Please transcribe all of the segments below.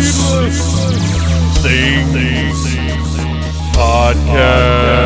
Needless, Things, Podcast.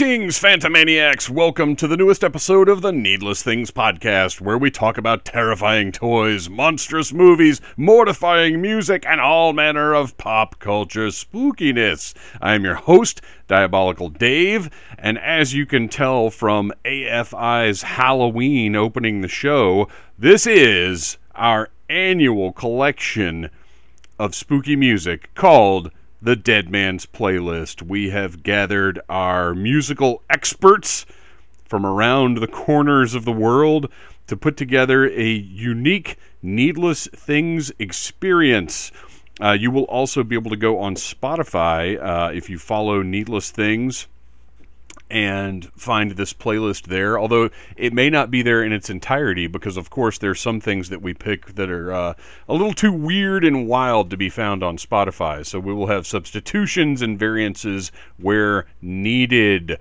Greetings, Phantomaniacs! Welcome to the newest episode of the Needless Things Podcast, where we talk about terrifying toys, monstrous movies, mortifying music, and all manner of pop culture spookiness. I am your host, Diabolical Dave, and as you can tell from AFI's Halloween opening the show, this is our annual collection of spooky music called the Dead Man's Playlist. We have gathered our musical experts from around the corners of the world to put together a unique Needless Things experience. Uh, you will also be able to go on Spotify uh, if you follow Needless Things and find this playlist there. Although it may not be there in its entirety, because of course there's some things that we pick that are uh, a little too weird and wild to be found on Spotify. So we will have substitutions and variances where needed.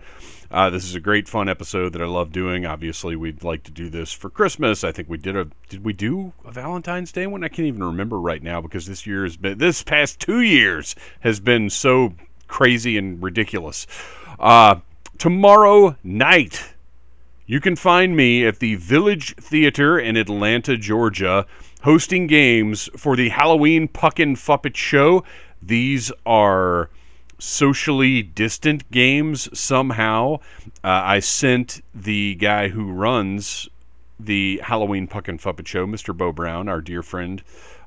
Uh, this is a great fun episode that I love doing. Obviously, we'd like to do this for Christmas. I think we did a did we do a Valentine's Day one? I can't even remember right now because this year has been this past two years has been so crazy and ridiculous. Uh, tomorrow night, you can find me at the Village Theater in Atlanta, Georgia, hosting games for the Halloween Puckin' Fuppet Show. These are socially distant games somehow. Uh, I sent the guy who runs the Halloween Puckin' Fuppet Show, Mr. Bo Brown, our dear friend,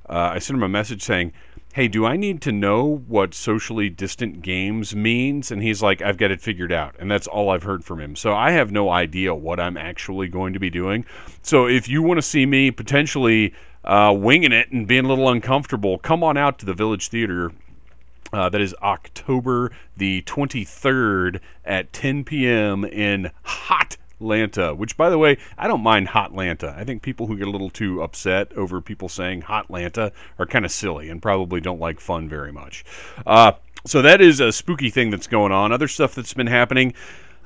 uh, I sent him a message saying, Hey, do I need to know what socially distant games means? And he's like, I've got it figured out. And that's all I've heard from him. So I have no idea what I'm actually going to be doing. So if you want to see me potentially uh, winging it and being a little uncomfortable, come on out to the Village Theater uh, that is October the 23rd at 10 p.m. in Hot Atlanta, which, by the way, I don't mind Hot Atlanta. I think people who get a little too upset over people saying Hot Atlanta are kind of silly and probably don't like fun very much. Uh, so that is a spooky thing that's going on. Other stuff that's been happening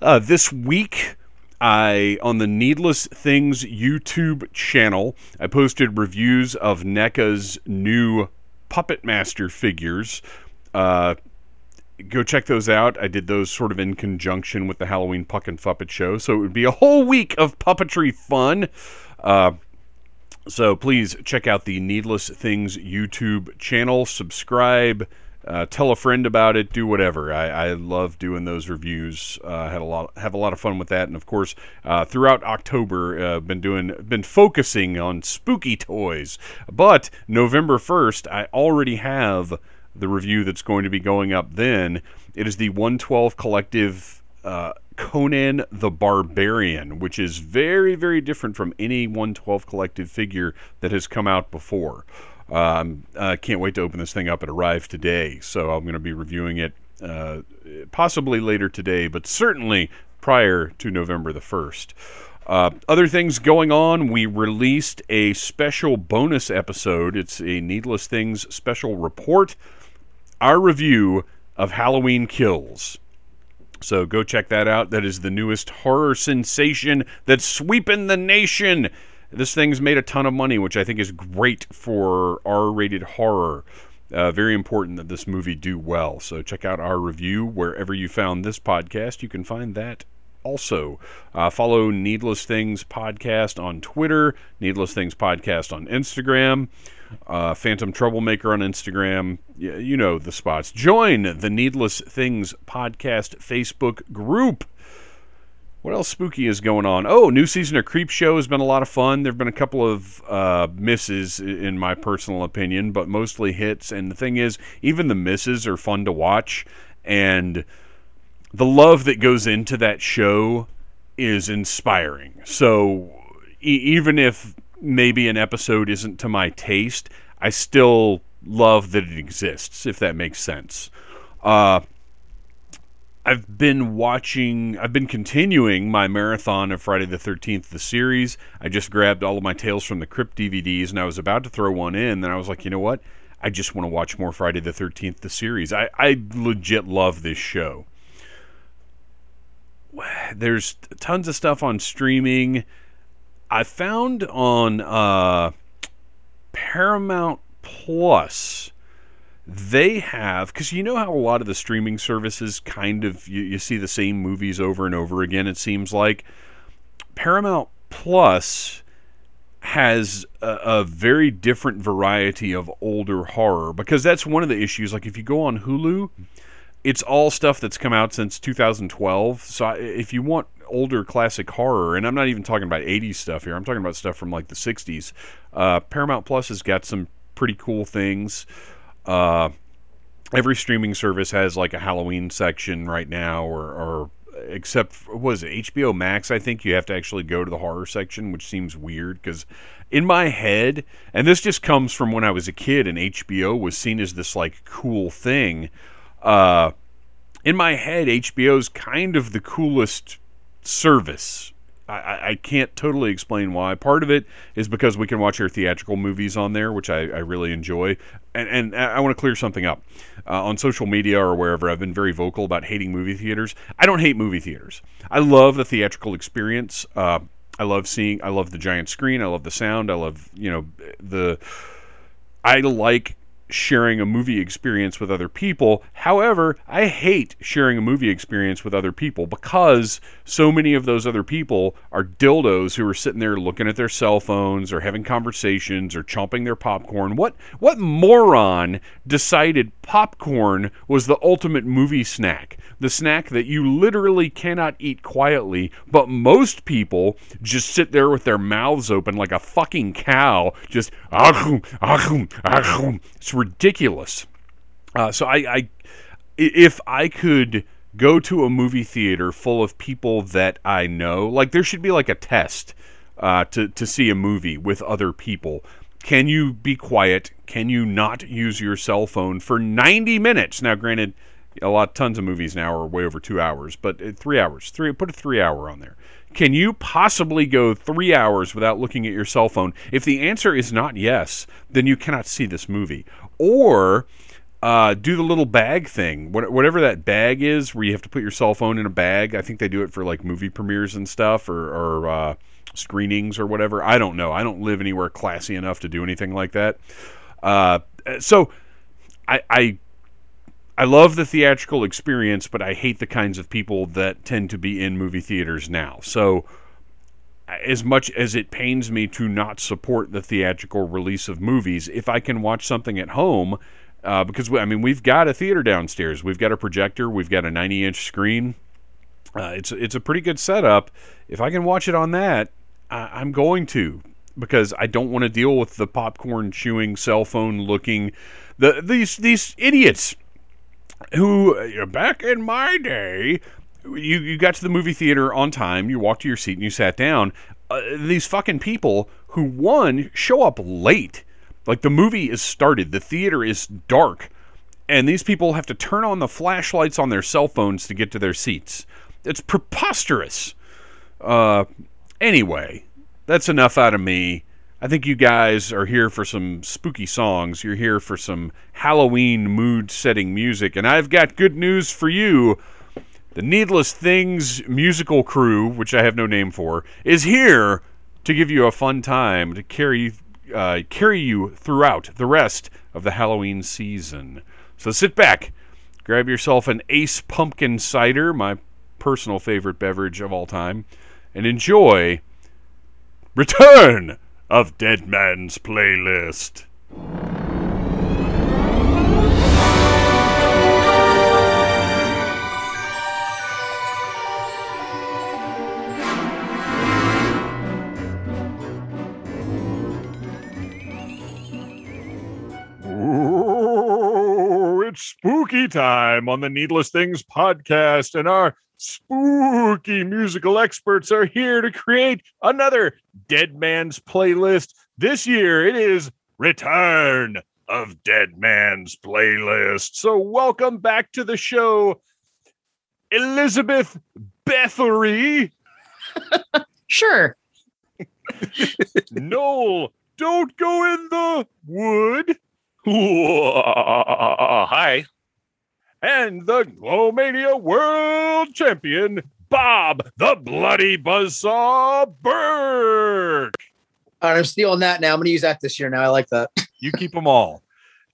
uh, this week. I on the Needless Things YouTube channel, I posted reviews of NECA's new Puppet Master figures. Uh, go check those out. I did those sort of in conjunction with the Halloween Puckin' Fuppet show, so it would be a whole week of puppetry fun. Uh, so please check out the Needless Things YouTube channel. Subscribe. Uh, tell a friend about it. Do whatever. I, I love doing those reviews. Uh, had a lot, have a lot of fun with that, and of course, uh, throughout October, uh, been doing, been focusing on spooky toys. But November first, I already have the review that's going to be going up. Then it is the 112 Collective uh, Conan the Barbarian, which is very, very different from any 112 Collective figure that has come out before. Um, I can't wait to open this thing up. It arrived today, so I'm going to be reviewing it uh, possibly later today, but certainly prior to November the 1st. Uh, other things going on, we released a special bonus episode. It's a Needless Things special report. Our review of Halloween Kills. So go check that out. That is the newest horror sensation that's sweeping the nation. This thing's made a ton of money, which I think is great for R rated horror. Uh, very important that this movie do well. So check out our review wherever you found this podcast. You can find that also. Uh, follow Needless Things Podcast on Twitter, Needless Things Podcast on Instagram. Uh, Phantom Troublemaker on Instagram. Y- you know the spots. Join the Needless Things Podcast Facebook group. What else spooky is going on? Oh, new season of Creep Show has been a lot of fun. There have been a couple of uh, misses, in my personal opinion, but mostly hits. And the thing is, even the misses are fun to watch. And the love that goes into that show is inspiring. So e- even if maybe an episode isn't to my taste, I still love that it exists, if that makes sense. Uh, I've been watching, I've been continuing my marathon of Friday the 13th, the series. I just grabbed all of my Tales from the Crypt DVDs and I was about to throw one in. Then I was like, you know what? I just want to watch more Friday the 13th, the series. I, I legit love this show. There's tons of stuff on streaming. I found on uh, Paramount Plus they have because you know how a lot of the streaming services kind of you, you see the same movies over and over again it seems like. Paramount plus has a, a very different variety of older horror because that's one of the issues like if you go on hulu it's all stuff that's come out since 2012 so if you want older classic horror and i'm not even talking about 80s stuff here i'm talking about stuff from like the 60s uh, paramount plus has got some pretty cool things uh, every streaming service has like a Halloween section right now, or, or except was it HBO Max? I think you have to actually go to the horror section, which seems weird because in my head, and this just comes from when I was a kid and HBO was seen as this like cool thing. Uh, in my head, HBO's kind of the coolest service. I- I, can't totally explain why. Part of it is because we can watch our theatrical movies on there, which I, I really enjoy. And, and I want to clear something up. Uh, on social media or wherever, I've been very vocal about hating movie theaters. I don't hate movie theaters. I love the theatrical experience. Uh, I love seeing. I love the giant screen. I love the sound. I love you know the. I like sharing a movie experience with other people. However, I hate sharing a movie experience with other people because so many of those other people are dildos who are sitting there looking at their cell phones or having conversations or chomping their popcorn. What what moron decided popcorn was the ultimate movie snack? The snack that you literally cannot eat quietly, but most people just sit there with their mouths open like a fucking cow, just achum, achum, achum. It's ridiculous. Uh, so I, I, if I could go to a movie theater full of people that I know, like there should be like a test uh, to to see a movie with other people. Can you be quiet? Can you not use your cell phone for 90 minutes? Now, granted, a lot, tons of movies now are way over two hours, but uh, three hours. Three, put a three hour on there. Can you possibly go three hours without looking at your cell phone? If the answer is not yes, then you cannot see this movie. Or uh, do the little bag thing, whatever that bag is, where you have to put your cell phone in a bag. I think they do it for like movie premieres and stuff, or, or uh, screenings or whatever. I don't know. I don't live anywhere classy enough to do anything like that. Uh, so I, I I love the theatrical experience, but I hate the kinds of people that tend to be in movie theaters now. So, as much as it pains me to not support the theatrical release of movies, if I can watch something at home, uh, because we, I mean we've got a theater downstairs, we've got a projector, we've got a 90-inch screen. Uh, it's it's a pretty good setup. If I can watch it on that, I, I'm going to because I don't want to deal with the popcorn chewing, cell phone looking, the these these idiots who uh, back in my day you, you got to the movie theater on time you walked to your seat and you sat down uh, these fucking people who one show up late like the movie is started the theater is dark and these people have to turn on the flashlights on their cell phones to get to their seats it's preposterous uh, anyway that's enough out of me I think you guys are here for some spooky songs. You're here for some Halloween mood setting music. And I've got good news for you. The Needless Things musical crew, which I have no name for, is here to give you a fun time to carry uh, carry you throughout the rest of the Halloween season. So sit back, grab yourself an Ace Pumpkin Cider, my personal favorite beverage of all time, and enjoy Return of Dead Man's Playlist. It's spooky time on the Needless Things podcast, and our spooky musical experts are here to create another Dead Man's playlist. This year it is Return of Dead Man's Playlist. So, welcome back to the show, Elizabeth Bethery, Sure. Noel. Don't go in the wood. Hi. and the Glowmania World Champion, Bob the Bloody Buzzsaw Burke. All right, I'm stealing that now. I'm going to use that this year now. I like that. You keep them all.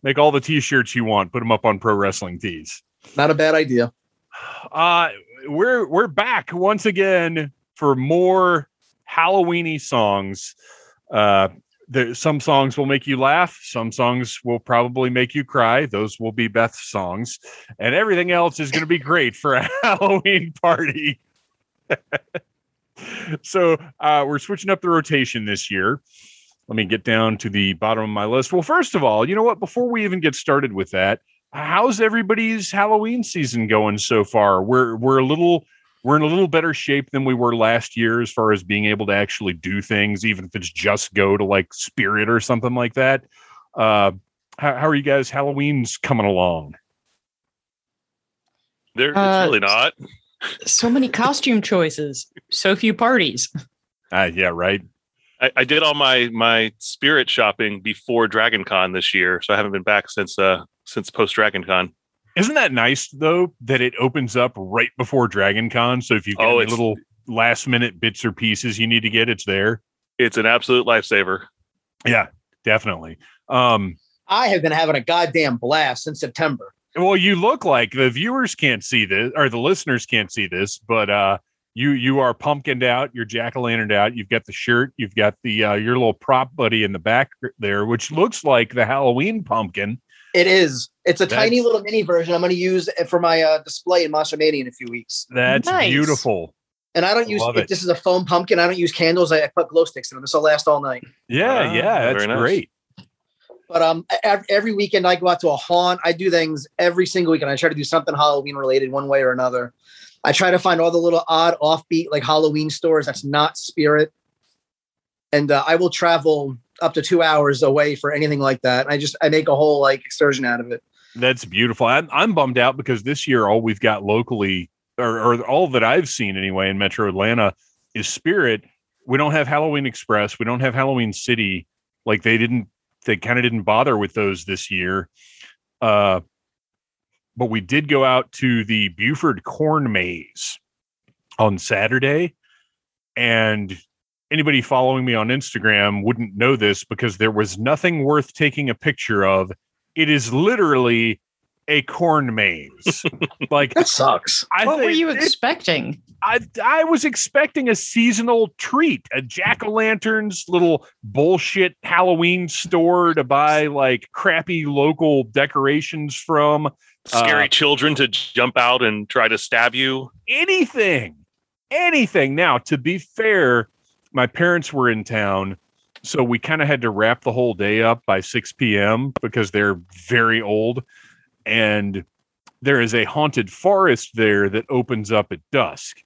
Make all the t-shirts you want. Put them up on Pro Wrestling Tees. Not a bad idea. Uh, we're we're back once again for more Halloweeny songs. Uh, there, some songs will make you laugh. Some songs will probably make you cry. Those will be Beth's songs, and everything else is going to be great for a Halloween party. so uh, we're switching up the rotation this year. Let me get down to the bottom of my list. Well, first of all, you know what? Before we even get started with that, how's everybody's Halloween season going so far? We're we're a little we're in a little better shape than we were last year as far as being able to actually do things, even if it's just go to like Spirit or something like that. Uh, how, how are you guys? Halloween's coming along. There, Uh, it's really not. So many costume choices, so few parties. Uh, yeah, right. I, I did all my my spirit shopping before Dragon Con this year, so I haven't been back since uh since post Dragon Con. Isn't that nice though that it opens up right before Dragon Con? So if you get Oh, any little last minute bits or pieces you need to get, it's there. It's an absolute lifesaver. Yeah, definitely. Um, I have been having a goddamn blast since September. well, you look like the viewers can't see this or the listeners can't see this, but uh you you are pumpkined out, you're jack o' lanterned out, you've got the shirt, you've got the uh your little prop buddy in the back there, which looks like the Halloween pumpkin. It is. It's a tiny little mini version. I'm going to use it for my uh, display in Monster Mania in a few weeks. That's Nice. beautiful. And I don't use if this is a foam pumpkin. I don't use candles. I, I put glow sticks in them. This will last all night. Yeah, Ah, yeah, that's nice. great. But um, every weekend I go out to a haunt. I do things every single weekend. I try to do something Halloween related, one way or another. I try to find all the little odd, offbeat like Halloween stores that's not Spirit, and uh, I will travel up to two hours away for anything like that. I just I make a whole like excursion out of it. That's beautiful. I'm, I'm bummed out because this year all we've got locally, or, or all that I've seen anyway in Metro Atlanta, is Spirit. We don't have Halloween Express. We don't have Halloween City. Like they didn't, they kind of didn't bother with those this year. Uh, but we did go out to the Buford Corn Maze on Saturday, and anybody following me on Instagram wouldn't know this because there was nothing worth taking a picture of it is literally a corn maze. like That sucks. I what were you it- expecting? I I was expecting a seasonal treat, a jack o' lanterns little bullshit Halloween store to buy like crappy local decorations from. Scary Uh, children to jump out and try to stab you. anything, anything. Now, to be fair, my parents were in town, so we kind of had to wrap the whole day up by 6 p.m. because they're very old. And there is a haunted forest there that opens up at dusk.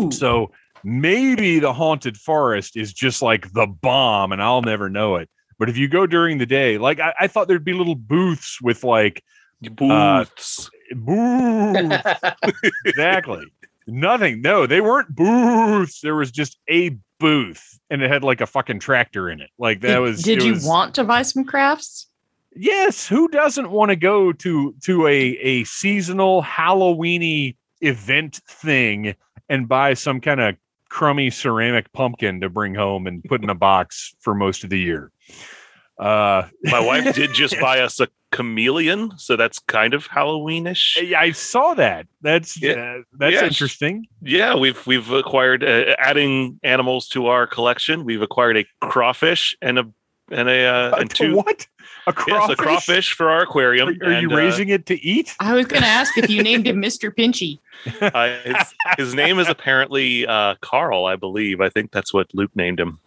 Ooh. So maybe the haunted forest is just like the bomb and I'll never know it. But if you go during the day, like I, I thought there'd be little booths with like Uh, Booths. booths exactly. Nothing. No, they weren't booths. There was just a booth, and it had like a fucking tractor in it. Like that did was. did you was- want to buy some crafts? Yes. Who doesn't want to go to to a a seasonal Halloweeny event thing and buy some kind of crummy ceramic pumpkin to bring home and put in a box for most of the year? Uh, My wife did just buy us a chameleon, so that's kind of Halloweenish. I saw that. That's Yeah. uh, that's Yeah. interesting. Yeah, we've we've acquired uh, adding animals to our collection. We've acquired a crawfish and a and a uh, and two what? A Yes, crawfish? a crawfish for our aquarium. Are, are you and, uh, raising it to eat? I was going to ask if you named him Mr. Pinchy. uh, his, his name is apparently uh, Carl, I believe. I think that's what Luke named him.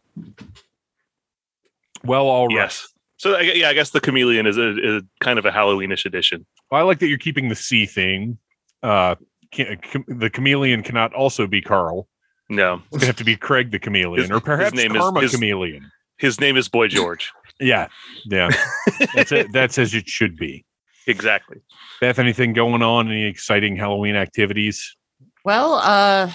Well, all right. Yes. So yeah, I guess the chameleon is a, is kind of a Halloweenish edition. Well, I like that you're keeping the C thing. Uh, ca- cam- the chameleon cannot also be Carl. No, It's gonna have to be Craig the chameleon, His- or perhaps his name is- his- chameleon. his name is Boy George. Yeah, yeah. that's it. That's as it should be. exactly. Beth, anything going on? Any exciting Halloween activities? Well, uh,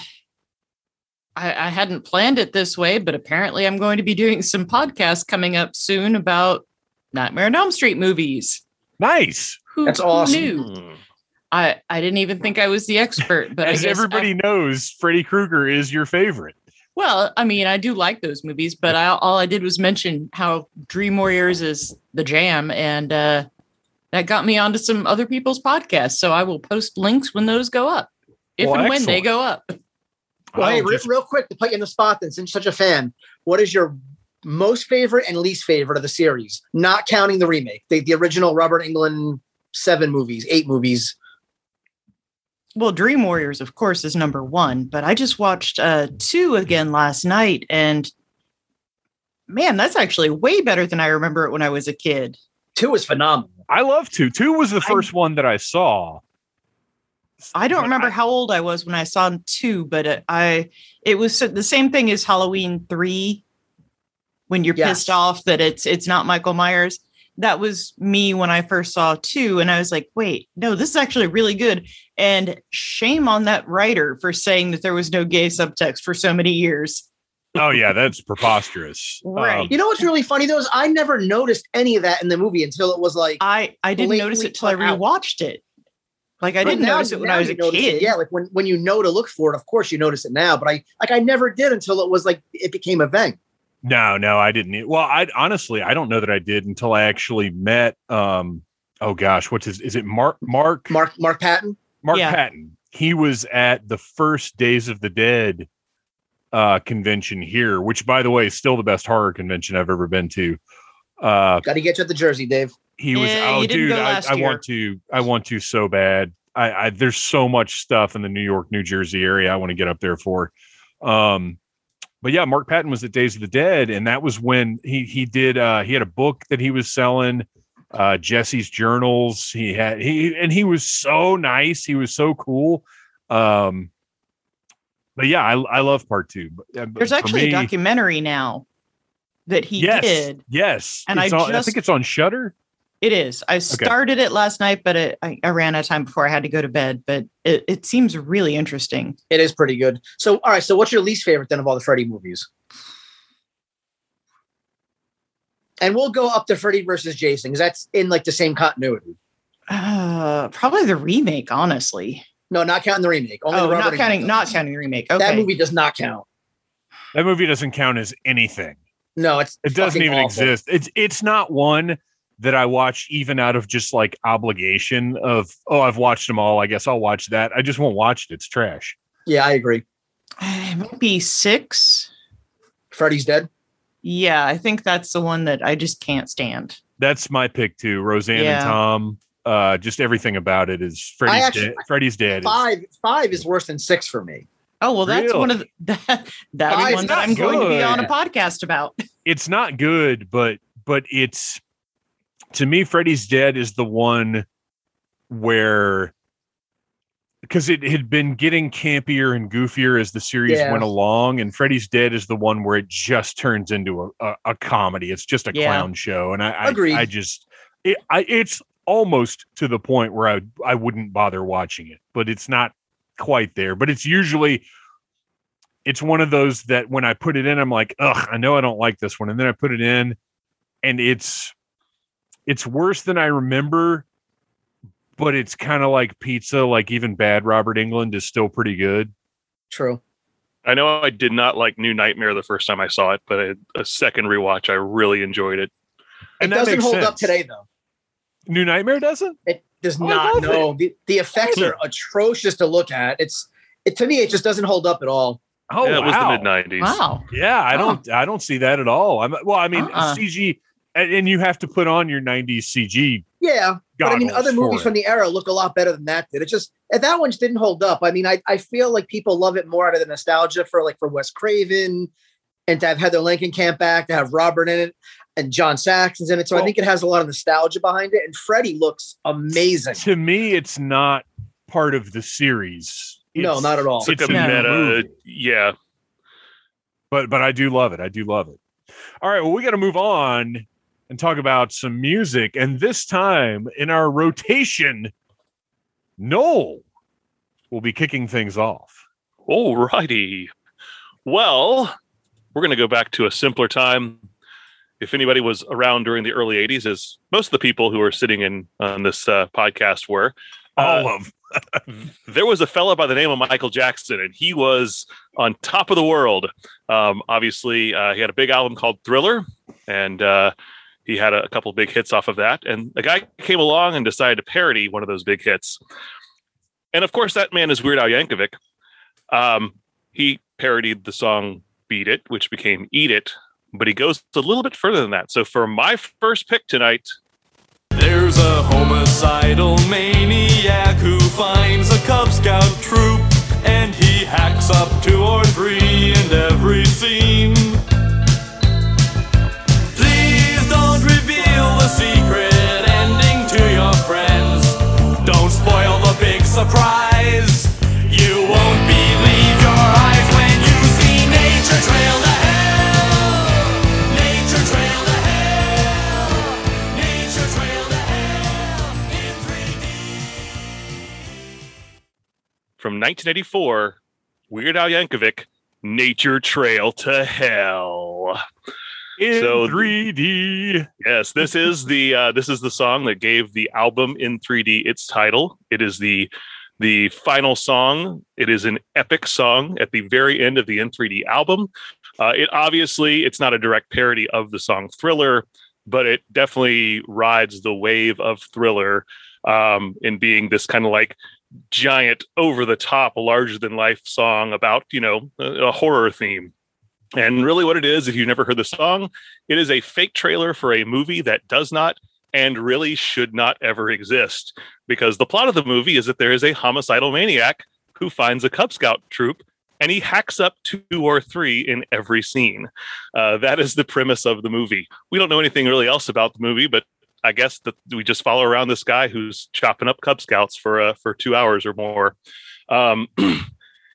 I, I hadn't planned it this way, but apparently I'm going to be doing some podcasts coming up soon about Nightmare on Elm Street movies. Nice. Who, That's who awesome. knew? I, I didn't even think I was the expert, but I As guess everybody knows, Freddy Krueger is your favorite. Well, I mean, I do like those movies, but I, all I did was mention how Dream Warriors is the jam, and uh, that got me onto some other people's podcasts. So I will post links when those go up, if Well, and when they go up. Well, hey, just- real quick to put you in the spot, then, since you're such a fan, what is your most favorite and least favorite of the series? Not counting the remake, the, the original Robert Englund seven movies, eight movies. Well, Dream Warriors, of course, is number one, but I just watched uh, two again last night, and man, that's actually way better than I remember it when I was a kid. Two is phenomenal. I love two. Two was the I- first one that I saw. I don't remember I- how old I was when I saw two, but it, I it was the same thing as Halloween three. When you're Yes. pissed off that it's it's not Michael Myers, that was me when I first saw two, and I was like, wait, no, this is actually really good. And shame on that writer for saying that there was no gay subtext for so many years. Oh yeah, that's preposterous. Right. Um, You know what's really funny though is I never noticed any of that in the movie until it was like. I I didn't notice it till I put out. rewatched it. Like I But didn't now- notice it when I was a notice it. kid. Yeah, like when when you know to look for it, of course you notice it now. But I like I never did until it was like it became a thing. No, no, I didn't. Well, I honestly, I don't know that I did until I actually met. Um, oh gosh, what's his? Is it Mark? Mark? Mark Mark Patton. Mark Yeah. Patton. He was at the first Days of the Dead uh, convention here, which, by the way, is still the best horror convention I've ever been to. Uh, Got to get you at the Jersey, Dave. he was. Yeah, oh, dude, I, I want to. I want to so bad. I, I there's so much stuff in the New York, New Jersey area I want to get up there for. Um, but yeah, Mark Patton was at Days of the Dead, and that was when he he did. Uh, he had a book that he was selling. Uh, Jesse's journals. He had he and he was so nice. He was so cool. Um, but yeah, I I love part two. But, uh, There's actually me- a documentary now that he yes, did. Yes, And I on- I think it's on Shudder. It is. I started it last night, but it, I, I ran out of time before I had to go to bed. But it, it seems really interesting. It is pretty good. So, all right. So, what's your least favorite then of all the Freddy movies? And we'll go up to Freddy versus Jason because that's in like the same continuity. Uh, probably the remake, honestly. No, not counting the remake. Only oh, the not counting, not counting the remake. Okay. That movie does not count. That movie doesn't count as anything. No, it's It doesn't even awful. exist. It's it's not one that I watch even out of just like obligation of oh I've watched them all. I guess I'll watch that. I just won't watch it. It's trash. Yeah, I agree. It might be six. Freddy's dead. Yeah, I think that's the one that I just can't stand. That's my pick too. Roseanne Yeah. and Tom. Uh, just everything about it is Freddy's actually- dead. Freddy's dead. is- Five. Five is worse than six for me. Oh well, that's one of the, that that'll be Five's one that not I'm going to be on a podcast about. it's not good, but but it's to me, Freddy's Dead is the one where because it had been getting campier and goofier as the series Yeah. went along, and Freddy's Dead is the one where it just turns into a, a, a comedy. It's just a Yeah. clown show, and I I, I just it, I, it's almost to the point where I I wouldn't bother watching it, but it's not quite there. But it's usually it's one of those that when I put it in, I'm like, ugh, I know I don't like this one. And then I put it in and it's it's worse than I remember, but it's kind of like pizza, like even bad Robert Englund is still pretty good. True. I know I did not like New Nightmare the first time I saw it, but a, a second rewatch, I really enjoyed it. And it doesn't makes hold up today though. New Nightmare doesn't? It does oh I not. love No, the, the effects are atrocious to look at. It's it to me. It just doesn't hold up at all. Oh, yeah, it was the wow. mid '90s. Wow. Yeah, I don't I don't see that at all. I'm well, I mean Uh-uh. CG and, and you have to put on your 90s CG. Yeah, but I mean, other movies it. from the era look a lot better than that did. It just and that one just didn't hold up. I mean, I, I feel like people love it more out of the nostalgia for like for Wes Craven and to have Heather Langenkamp back, to have Robert in it, and John Saxon's in it. So I think it has a lot of nostalgia behind it. And Freddie looks amazing. To me, it's not part of the series. No, not at all. It's It's a meta. movie. Yeah. but but I do love it. I do love it. All right, well, we got to move on and talk about some music, and this time in our rotation, Noel will be kicking things off. All righty. Well, we're going to go back to a simpler time. If anybody was around during the early 80s, as most of the people who are sitting in on this uh, podcast were, uh, All of there was a fella by the name of Michael Jackson, and he was on top of the world. Um, obviously, uh, he had a big album called Thriller, and uh, he had a, a couple big hits off of that. And a guy came along and decided to parody one of those big hits. And of course, that man is Weird Al Yankovic. Um, he parodied the song Beat It, which became Eat It, but he goes a little bit further than that. So for my first pick tonight, There's a homicidal maniac who finds a Cub Scout troop and he hacks up two or three in every scene. Reveal the secret ending to your friends. Don't spoil the big surprise. You won't believe your eyes when you see nature trail to hell. Nature trail to hell. Nature trail to hell in 3D. from 1984, Weird Al Yankovic, Nature Trail to Hell. In So- 3D. Yes, this is the uh, this is the song that gave the album in 3D its title. It is the the final song. It is an epic song at the very end of the In 3D album. Uh, it obviously it's not a direct parody of the song Thriller, but it definitely rides the wave of Thriller um, in being this kind of like giant, over the top, larger than life song about you know a, a horror theme. And really, what it is, if you've never heard the song, it is a fake trailer for a movie that does not and really should not ever exist. Because the plot of the movie is that there is a homicidal maniac who finds a Cub Scout troop and he hacks up two or three in every scene. Uh, that is the premise of the movie. We don't know anything really else about the movie, but I guess that we just follow around this guy who's chopping up Cub Scouts for uh, for two hours or more. Um,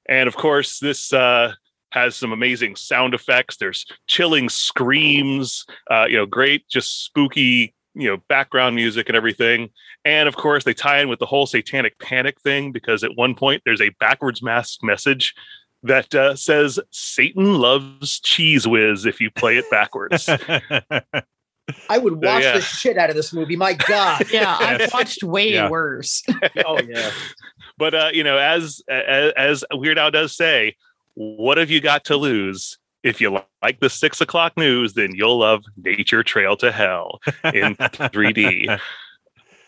and of course, this uh, has some amazing sound effects. There's chilling screams, uh, you know, great, just spooky, you know, background music and everything. And of course, they tie in with the whole satanic panic thing because at one point there's a backwards mask message that uh, says Satan loves Cheez Whiz if you play it backwards. I would watch yeah. the shit out of this movie. My God. Yeah, I've watched way Yeah. worse. oh yeah. but uh, you know, as, as as Weird Al does say, what have you got to lose? If you like the six o'clock news, then you'll love Nature Trail to Hell in 3D.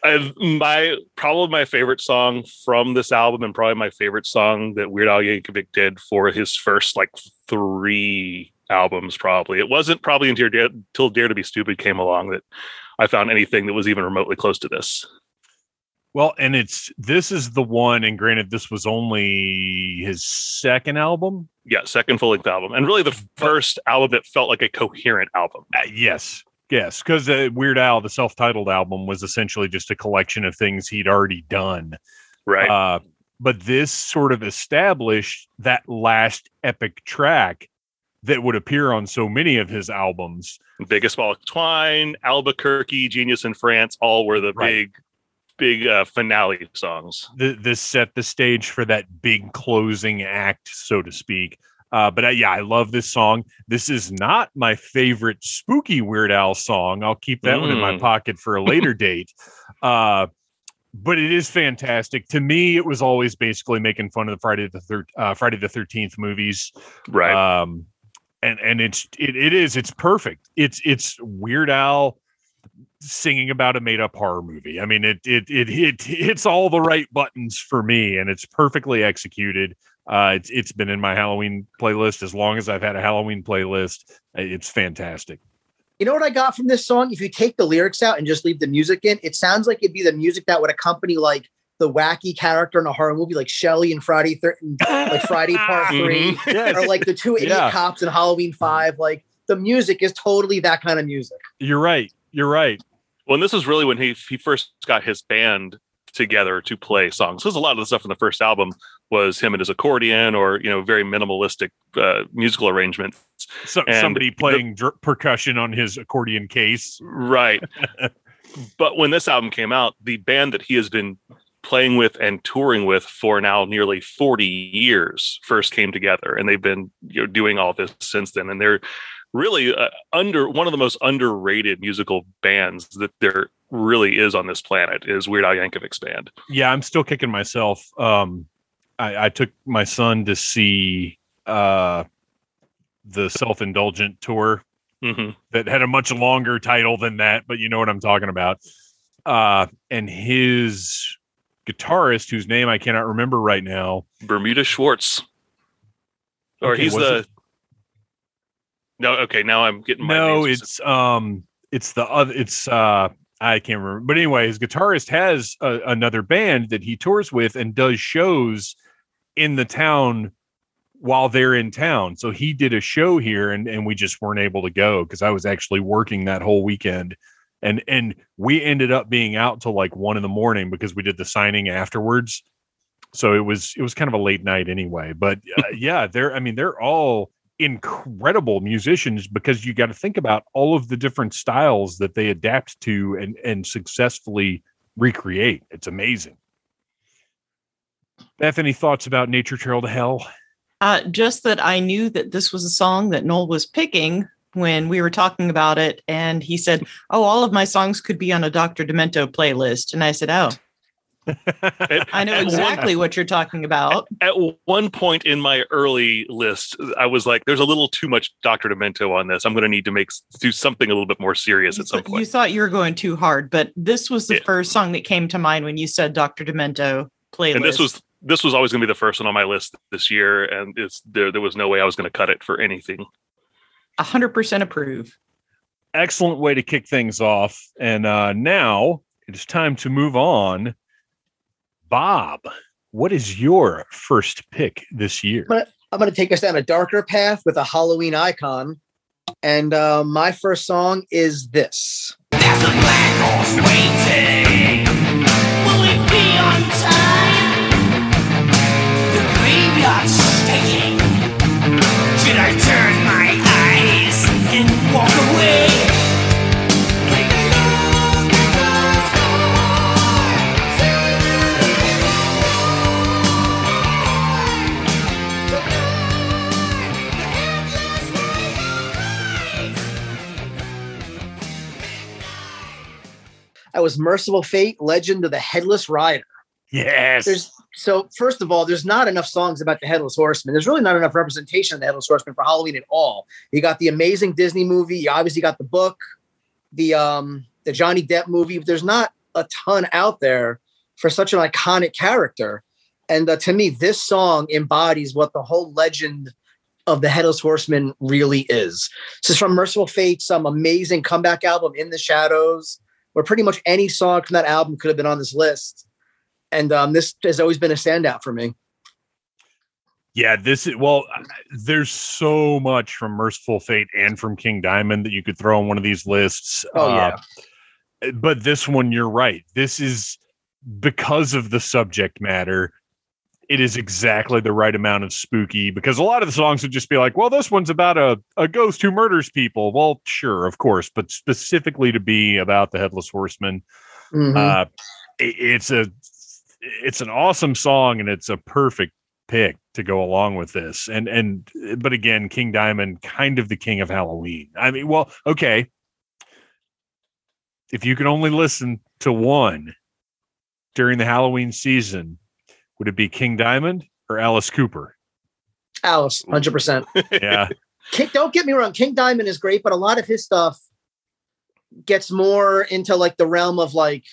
Uh, my probably my favorite song from this album, and probably my favorite song that Weird Al Yankovic did for his first like three albums. Probably it wasn't probably until Dare, until Dare to Be Stupid came along that I found anything that was even remotely close to this. Well, and it's this is the one, and granted, this was only his second album. Yeah, second full length album, and really the first album that felt like a coherent album. Uh, yes, yes, because uh, Weird Al, the self-titled album, was essentially just a collection of things he'd already done. Right. Uh, but this sort of established that last epic track that would appear on so many of his albums. Biggest Ball of Twine, Albuquerque, Genius in France, all were the Right. big, big uh, finale songs. Th- this set the stage for that big closing act, so to speak. Uh, but uh, yeah, I love this song. This is not my favorite spooky Weird Al song. I'll keep that one in my Mm. pocket for a later date. Uh, but it is fantastic. To me, it was always basically making fun of the Friday the third uh, Friday the Thirteenth movies. Right. Um, and and it's it, it is it's perfect. It's it's Weird Al singing about a made up horror movie. I mean, it it it it hits all the right buttons for me, and it's perfectly executed. Uh, it's it's been in my Halloween playlist as long as I've had a Halloween playlist. It's fantastic. You know what I got from this song? If you take the lyrics out and just leave the music in, it sounds like it'd be the music that would accompany like the wacky character in a horror movie, like Shelly and Friday, thir- like Friday Part 3 Mhm. Yes. or like the two idiot Yeah. cops in Halloween Five. Like the music is totally that kind of music. You're right. You're right. Well, and this is really when he he first got his band together to play songs. Because a lot of the stuff in the first album was him and his accordion, or you know, very minimalistic uh, musical arrangements. So, somebody the- playing dr- percussion on his accordion case. Right. but when this album came out, the band that he has been playing with and touring with for now nearly 40 years first came together and they've been you know doing all this since then and they're really uh, under one of the most underrated musical bands that there really is on this planet is Weird Al Yankovic's band. Yeah, I'm still kicking myself. Um, I, I took my son to see uh, the self indulgent tour hmm that had a much longer title than that, but you know what I'm talking about. Uh, and his guitarist, whose name I cannot remember right now, Bermuda Schwartz. Or Okay, he's the it- No, okay, now I'm getting my no, it's um, it's the other, it's uh, I can't remember. But anyway, his guitarist has a, another band that he tours with and does shows in the town while they're in town. So he did a show here, and and we just weren't able to go because I was actually working that whole weekend. And and we ended up being out till like one in the morning because we did the signing afterwards. So it was it was kind of a late night anyway. But uh, yeah, they're I mean they're all incredible musicians because you got to think about all of the different styles that they adapt to and and successfully recreate. It's amazing. Beth, any thoughts about Nature Trail to Hell? Uh, just that I knew that this was a song that Noel was picking when we were talking about it. And he said, Oh, all of my songs could be on a Dr. Demento playlist. And I said, Oh, At- I know at one- exactly what you're talking about. at one point in my early list, I was like, "There's a little too much Doctor Demento on this. I'm going to need to make do something a little bit more serious at some You point." You thought you were going too hard, but this was the Yeah. first song that came to mind when you said Dr. Demento playlist. And this was this was always going to be the first one on my list this year, and it's there. There was no way I was going to cut it for anything. 100% approve. Excellent way to kick things off. And uh, now it is time to move on. Bob, what is your first pick this year? I'm going to take us down a darker path with a Halloween icon. And uh, my first song is this. I was Mercyful Fate, Legend of the Headless Rider. Yes. There's so first of all, there's not enough songs about the Headless Horseman. There's really not enough representation of the Headless Horseman for Halloween at all. You got the amazing Disney movie. You obviously got the book, the um the Johnny Depp movie. But there's not a ton out there for such an iconic character. And uh, to me, this song embodies what the whole legend of the Headless Horseman really is. This is from Mercyful Fate, some amazing comeback album, In the Shadows, where pretty much any song from that album could have been on this list. And um, this has always been a standout for me. Yeah, this is well. There's so much from Mercyful Fate and from King Diamond that you could throw on one of these lists. Oh, Uh, but this one, you're right. This is because of the subject matter. It is exactly the right amount of spooky because a lot of the songs would just be like, well, this one's about a, a ghost who murders people. Well, sure, of course, but specifically to be about the Headless Horseman, Mhm. uh, it- it's a it's an awesome song and it's a perfect pick to go along with this. And and but again, King Diamond, kind of the king of Halloween. I mean, well, okay. If you can only listen to one during the Halloween season, would it be King Diamond or Alice Cooper? Alice, hundred percent. Yeah. King, don't get me wrong, King Diamond is great, but a lot of his stuff gets more into like the realm of like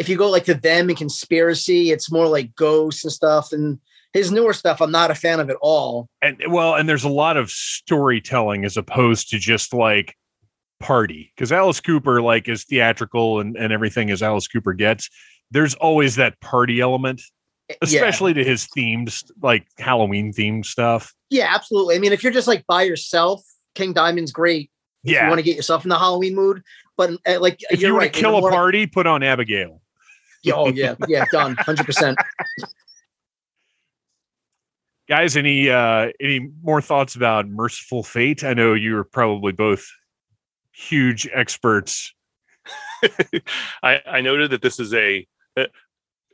if you go like to them and conspiracy, it's more like ghosts and stuff. And his newer stuff, I'm not a fan of at all. and well, and there's a lot of storytelling as opposed to just like party because Alice Cooper, like, is theatrical and, and everything as Alice Cooper gets. There's always that party element, especially to his themed, like Halloween themed stuff. yeah, yeah, absolutely. I mean, if you're just like by yourself, King Diamond's great. If Yeah. you want to get yourself in the Halloween mood, but uh, like if you're want right, to kill a more- party, put on Abigail. Yeah, oh yeah, yeah, done, hundred percent. Guys, any uh any more thoughts about Mercyful Fate? I know you're probably both huge experts. I, I noted that this is a uh,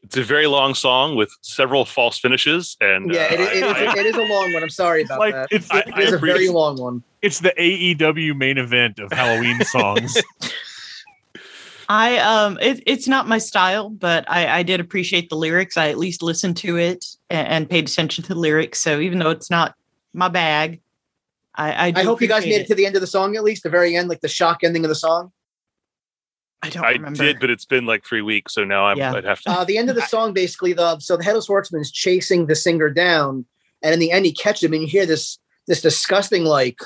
it's a very long song with several false finishes, and Yeah, uh, it, it, I- is, it is a long one. I'm sorry about Like that. it's I- It is a agree. very long one. it's the AEW main event of Halloween songs. I um it, it's not my style, but I, I did appreciate the lyrics. I at least listened to it and, and paid attention to the lyrics. So even though it's not my bag, I I, do I hope you guys appreciate made it to the end of the song at least, the very end, like the shock ending of the song. I don't I remember. did, but it's been like three weeks, so now I'm, Yeah. I'd have to. Uh, the end of the song, basically, the so the headless horseman's chasing the singer down, and in the end, he catches him, and you hear this this disgusting like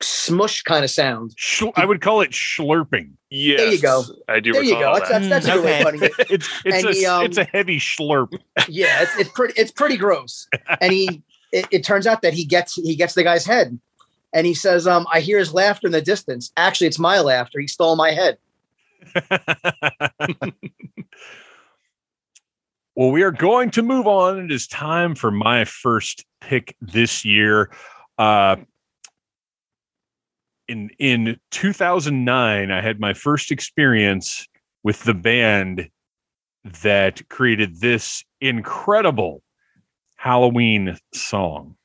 smush kind of sound. Schl- I would call it schlurping. yes, There you go. I do. There you go. That's that. that's, that's a good way Okay. putting it. It's it's And a he, um, it's a heavy schlurp. Yeah, it's, it's pretty it's pretty gross. And he it, it turns out that he gets he gets the guy's head, and he says, "Um, I hear his laughter in the distance. Actually, it's my laughter. He stole my head." well, we are going to move on. It is time for my first pick this year. Uh, in in 2009, I had my first experience with the band that created this incredible Halloween song.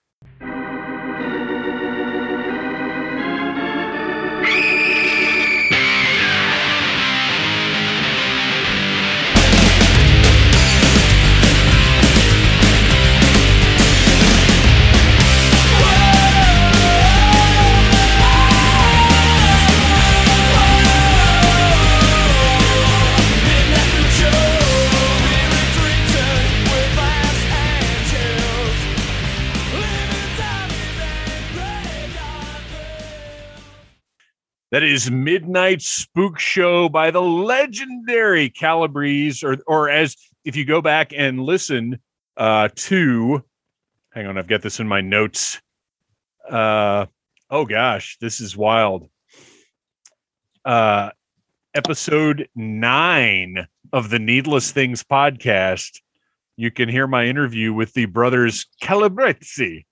That is Midnight Spook Show by the legendary Calabrese, or or as if you go back and listen uh, to, hang on, I've got this in my notes. Uh, oh gosh, this is wild. Uh, episode nine of the Needless Things podcast. You can hear my interview with the brothers Calabrese,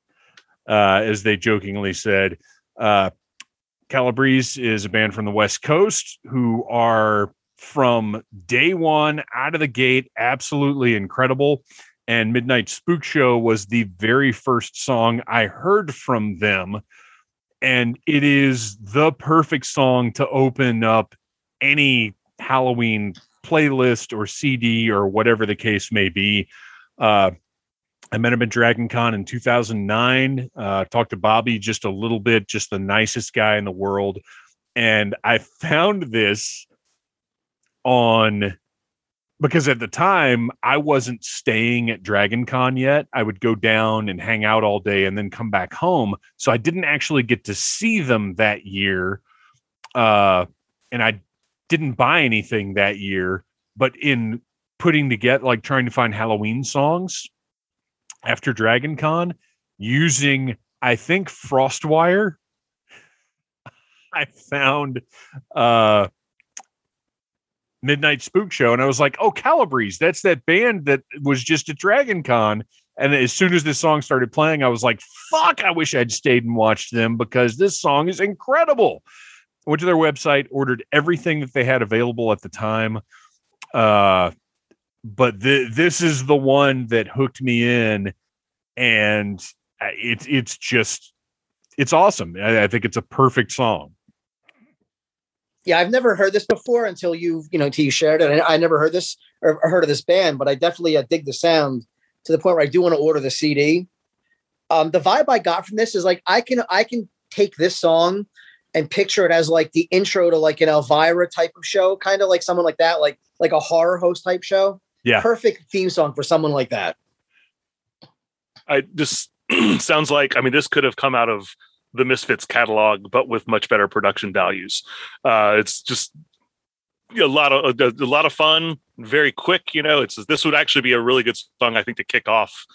uh, as they jokingly said. Uh, Calabrese is a band from the West Coast who are from day one out of the gate absolutely incredible. And Midnight Spook Show was the very first song I heard from them. And it is the perfect song to open up any Halloween playlist or CD or whatever the case may be. Uh, I met him at Dragon Con in 2009. Uh, talked to Bobby just a little bit, just the nicest guy in the world. And I found this on because at the time I wasn't staying at Dragon Con yet. I would go down and hang out all day and then come back home. So I didn't actually get to see them that year. Uh, and I didn't buy anything that year. But in putting together, like trying to find Halloween songs, after Dragon Con using, I think, Frostwire. I found uh Midnight Spook Show and I was like, oh, Calabrese, that's that band that was just at Dragon Con. And as soon as this song started playing, I was like, fuck, I wish I'd stayed and watched them because this song is incredible. Went to their website, ordered everything that they had available at the time. Uh but th- this is the one that hooked me in and it's it's just it's awesome I, I think it's a perfect song Yeah, I've never heard this before until you, you know, until you shared it. I, I never heard this or heard of this band, but I definitely uh, dig the sound to the point where I do want to order the CD. Um, the vibe I got from this is like I can I can take this song and picture it as like the intro to like an Elvira type of show, kind of like someone like that, like like a horror host type show. Yeah. perfect theme song for someone like that. I just sounds like I mean this could have come out of the Misfits catalog, but with much better production values. Uh, it's just a lot of a, a lot of fun, very quick. You know, it's this would actually be a really good song, I think, to kick off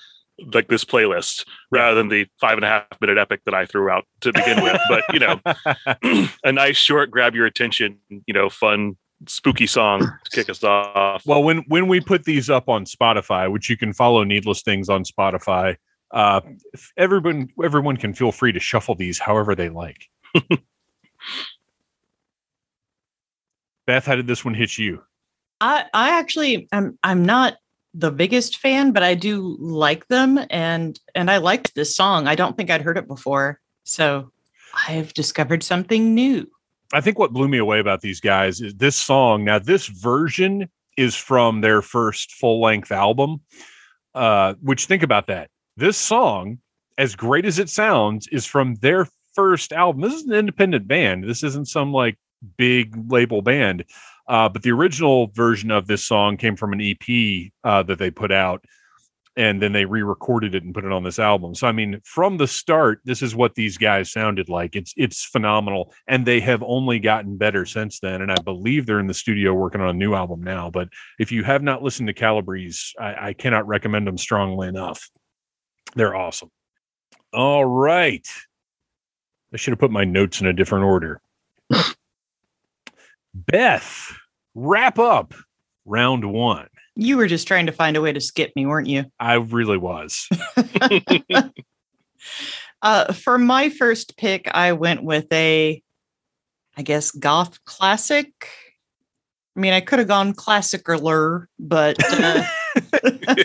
like this playlist rather than the five and a half minute epic that I threw out to begin with. But you know, a nice short, grab your attention, you know, fun, spooky song to kick us off. Well, when when we put these up on Spotify, which you can follow Needless Things on Spotify, uh, everyone everyone can feel free to shuffle these however they like. Beth, how did this one hit you? I I actually I'm I'm not the biggest fan, but I do like them and and I liked this song. I don't think I'd heard it before. So I've discovered something new. I think what blew me away about these guys is this song. Now, this version is from their first full length album. Uh, which think about that. This song, as great as it sounds, is from their first album. This is an independent band. This isn't some like big label band. Uh, but the original version of this song came from an EP uh, that they put out, and then they re-recorded it and put it on this album. So I mean, from the start, this is what these guys sounded like. It's it's phenomenal, and they have only gotten better since then. And I believe they're in the studio working on a new album now. But if you have not listened to Calabrese, I, I cannot recommend them strongly enough. They're awesome. All right, I should have put my notes in a different order. Beth, wrap up round one. You were just trying to find a way to skip me, weren't you? I really was. Uh, for my first pick, I went with a, I guess, goth classic. I mean, I could have gone classicer, but uh,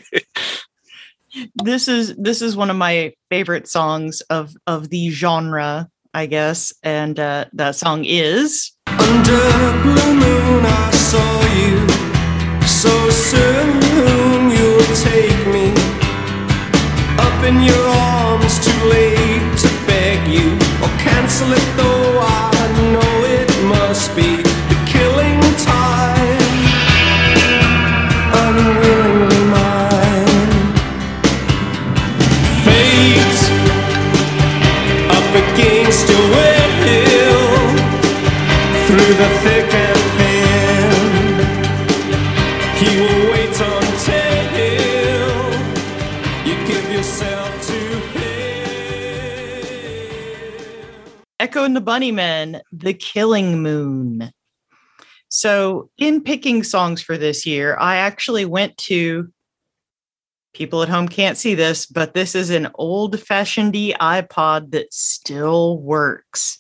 this is this is one of my favorite songs of of the genre, I guess, and uh, that song is Under blue moon, I saw you. So soon you'll take me up in your arms. Too late to beg you or cancel it, though the Bunnymen, The Killing Moon. So, in picking songs for this year, I actually went to people at home can't see this, but this is an old fashioned iPod that still works.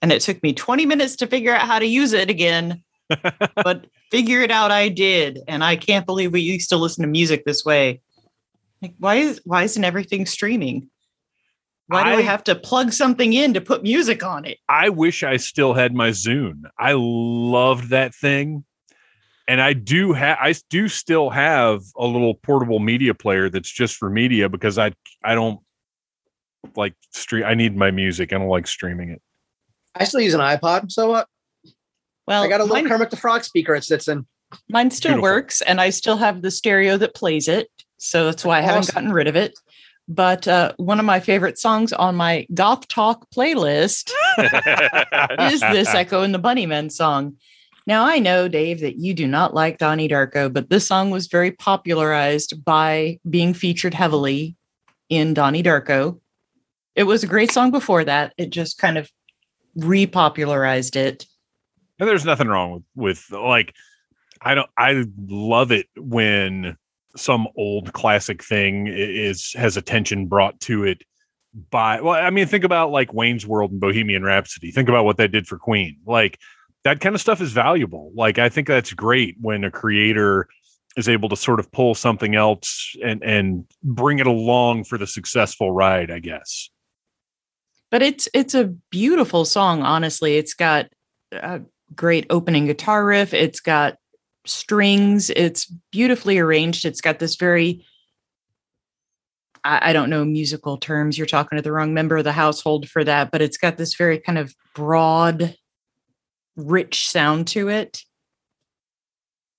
And it took me 20 minutes to figure out how to use it again, but figure it out I did. And I can't believe we used to listen to music this way. Like, why is why isn't everything streaming? Why do I I- have to plug something in to put music on it? I wish I still had my Zune. I loved that thing. And I do have I do still have a little portable media player that's just for media because I I don't like stream I need my music. I don't like streaming it. I still use an iPod. So what? Well, I got a little mine, Kermit the Frog speaker it sits in. mine still Beautiful. works, and I still have the stereo that plays it. So that's why I haven't Awesome. gotten rid of it. But uh, one of my favorite songs on my Goth Talk playlist is this Echo and the Bunnymen song. Now, I know, Dave, that you do not like Donnie Darko, but this song was very popularized by being featured heavily in Donnie Darko. It was a great song before that. It just kind of repopularized it. And there's nothing wrong with with like I don't I love it when some old classic thing is has attention brought to it by well I mean think about like Wayne's World and Bohemian Rhapsody. Think about what that did for Queen. Like that kind of stuff is valuable. Like I think that's great when a creator is able to sort of pull something else and and bring it along for the successful ride, I guess. but it's it's a beautiful song honestly it's got a great opening guitar riff it's got strings. It's beautifully arranged. It's got this very I, I don't know musical terms. You're talking to the wrong member of the household for that but it's got this very kind of broad rich sound to it.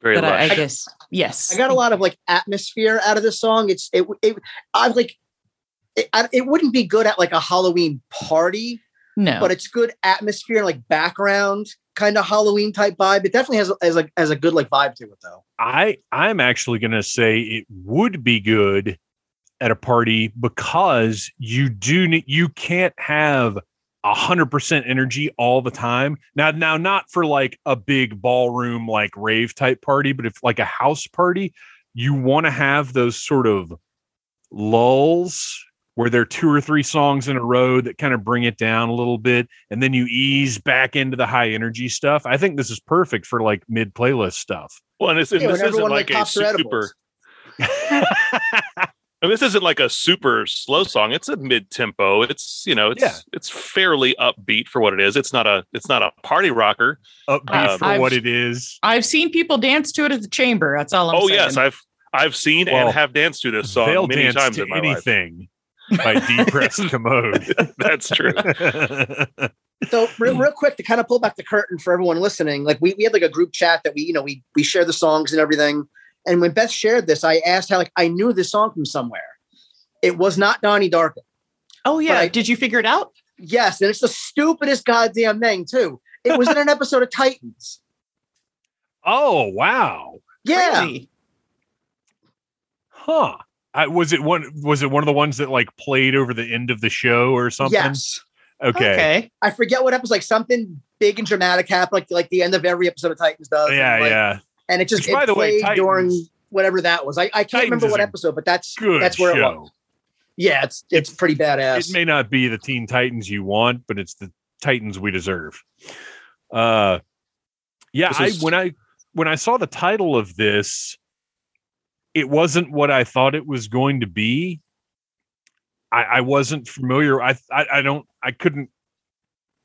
Very but I, I guess yes. I got a lot of like atmosphere out of this song. It's it it I've like it, I, it wouldn't be good at like a Halloween party, No. but it's good atmosphere and like background kind of Halloween type vibe. It definitely has as like as a good like vibe to it though. I I'm actually to say it would be good at a party because you do you can't have a hundred percent energy all the time. Now, now not for like a big ballroom like rave type party, but if like a house party, you want to have those sort of lulls where there are two or three songs in a row that kind of bring it down a little bit, and then you ease back into the high energy stuff. I think this is perfect for like mid playlist stuff. Well, and, it's, and Yeah, this when isn't like like a super. edibles. And this isn't like a super slow song. It's a mid tempo. It's you know it's Yeah. it's fairly upbeat for what it is. It's not a it's not a party rocker. upbeat Um, for I've- what it is. I've seen people dance to it at the chamber. That's all I'm saying. oh saying. yes, I've I've seen Well, and have danced to this song They'll many dance times to in my life. Anything by depressed commode. That's true. So real, real quick to kind of pull back the curtain for everyone listening, like we, we had like a group chat that we, you know, we we share the songs and everything. And when Beth shared this, I asked how like I knew this song from somewhere. It was not Donnie Darko. oh yeah. I- Did you figure it out? Yes, and it's the stupidest goddamn thing too. It was in an episode of Titans. oh wow, Yeah, Crazy. huh? I, was it one? Was it one of the ones that like played over the end of the show or something? yes. Okay. Okay. I forget what episode. Like something big and dramatic happened, like like the end of every episode of Titans does. Yeah, and, like, yeah. And it just Which, it by the way, played during whatever that was. I, I can't Titans remember what episode, but that's Good that's where it was. Yeah, it's it's pretty badass. It may not be the Teen Titans you want, but it's the Titans we deserve. Uh, yeah. I when I when I saw the title of this, it wasn't what I thought it was going to be. I, I wasn't familiar. I, I I don't. I couldn't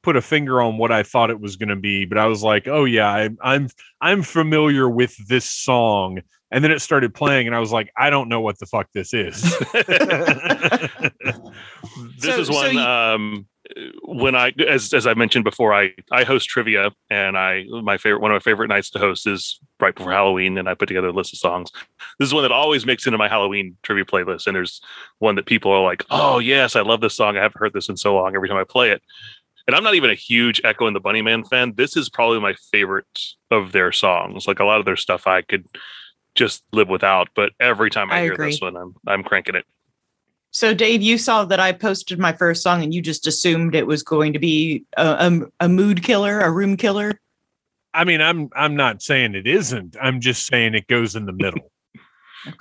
put a finger on what I thought it was going to be, but I was like, oh yeah, I'm I'm I'm familiar with this song. And then it started playing, and I was like, I don't know what the fuck this is. this So- is so one you- um when i as as i mentioned before i i host trivia and i my favorite one of my favorite nights to host is right before halloween and i put together a list of songs. This is one that always makes into my halloween trivia playlist and there's one that people are like oh yes i love this song. I haven't heard this in so long every time i play it. And i'm not even a huge echo and the bunnymen fan. This is probably my favorite of their songs. Like a lot of their stuff i could just live without but every time i, I hear agree. this one i'm i'm cranking it So Dave, you saw that I posted my first song and you just assumed it was going to be a, a, a mood killer, a room killer. I mean, I'm I'm not saying it isn't. I'm just saying it goes in the middle. Okay.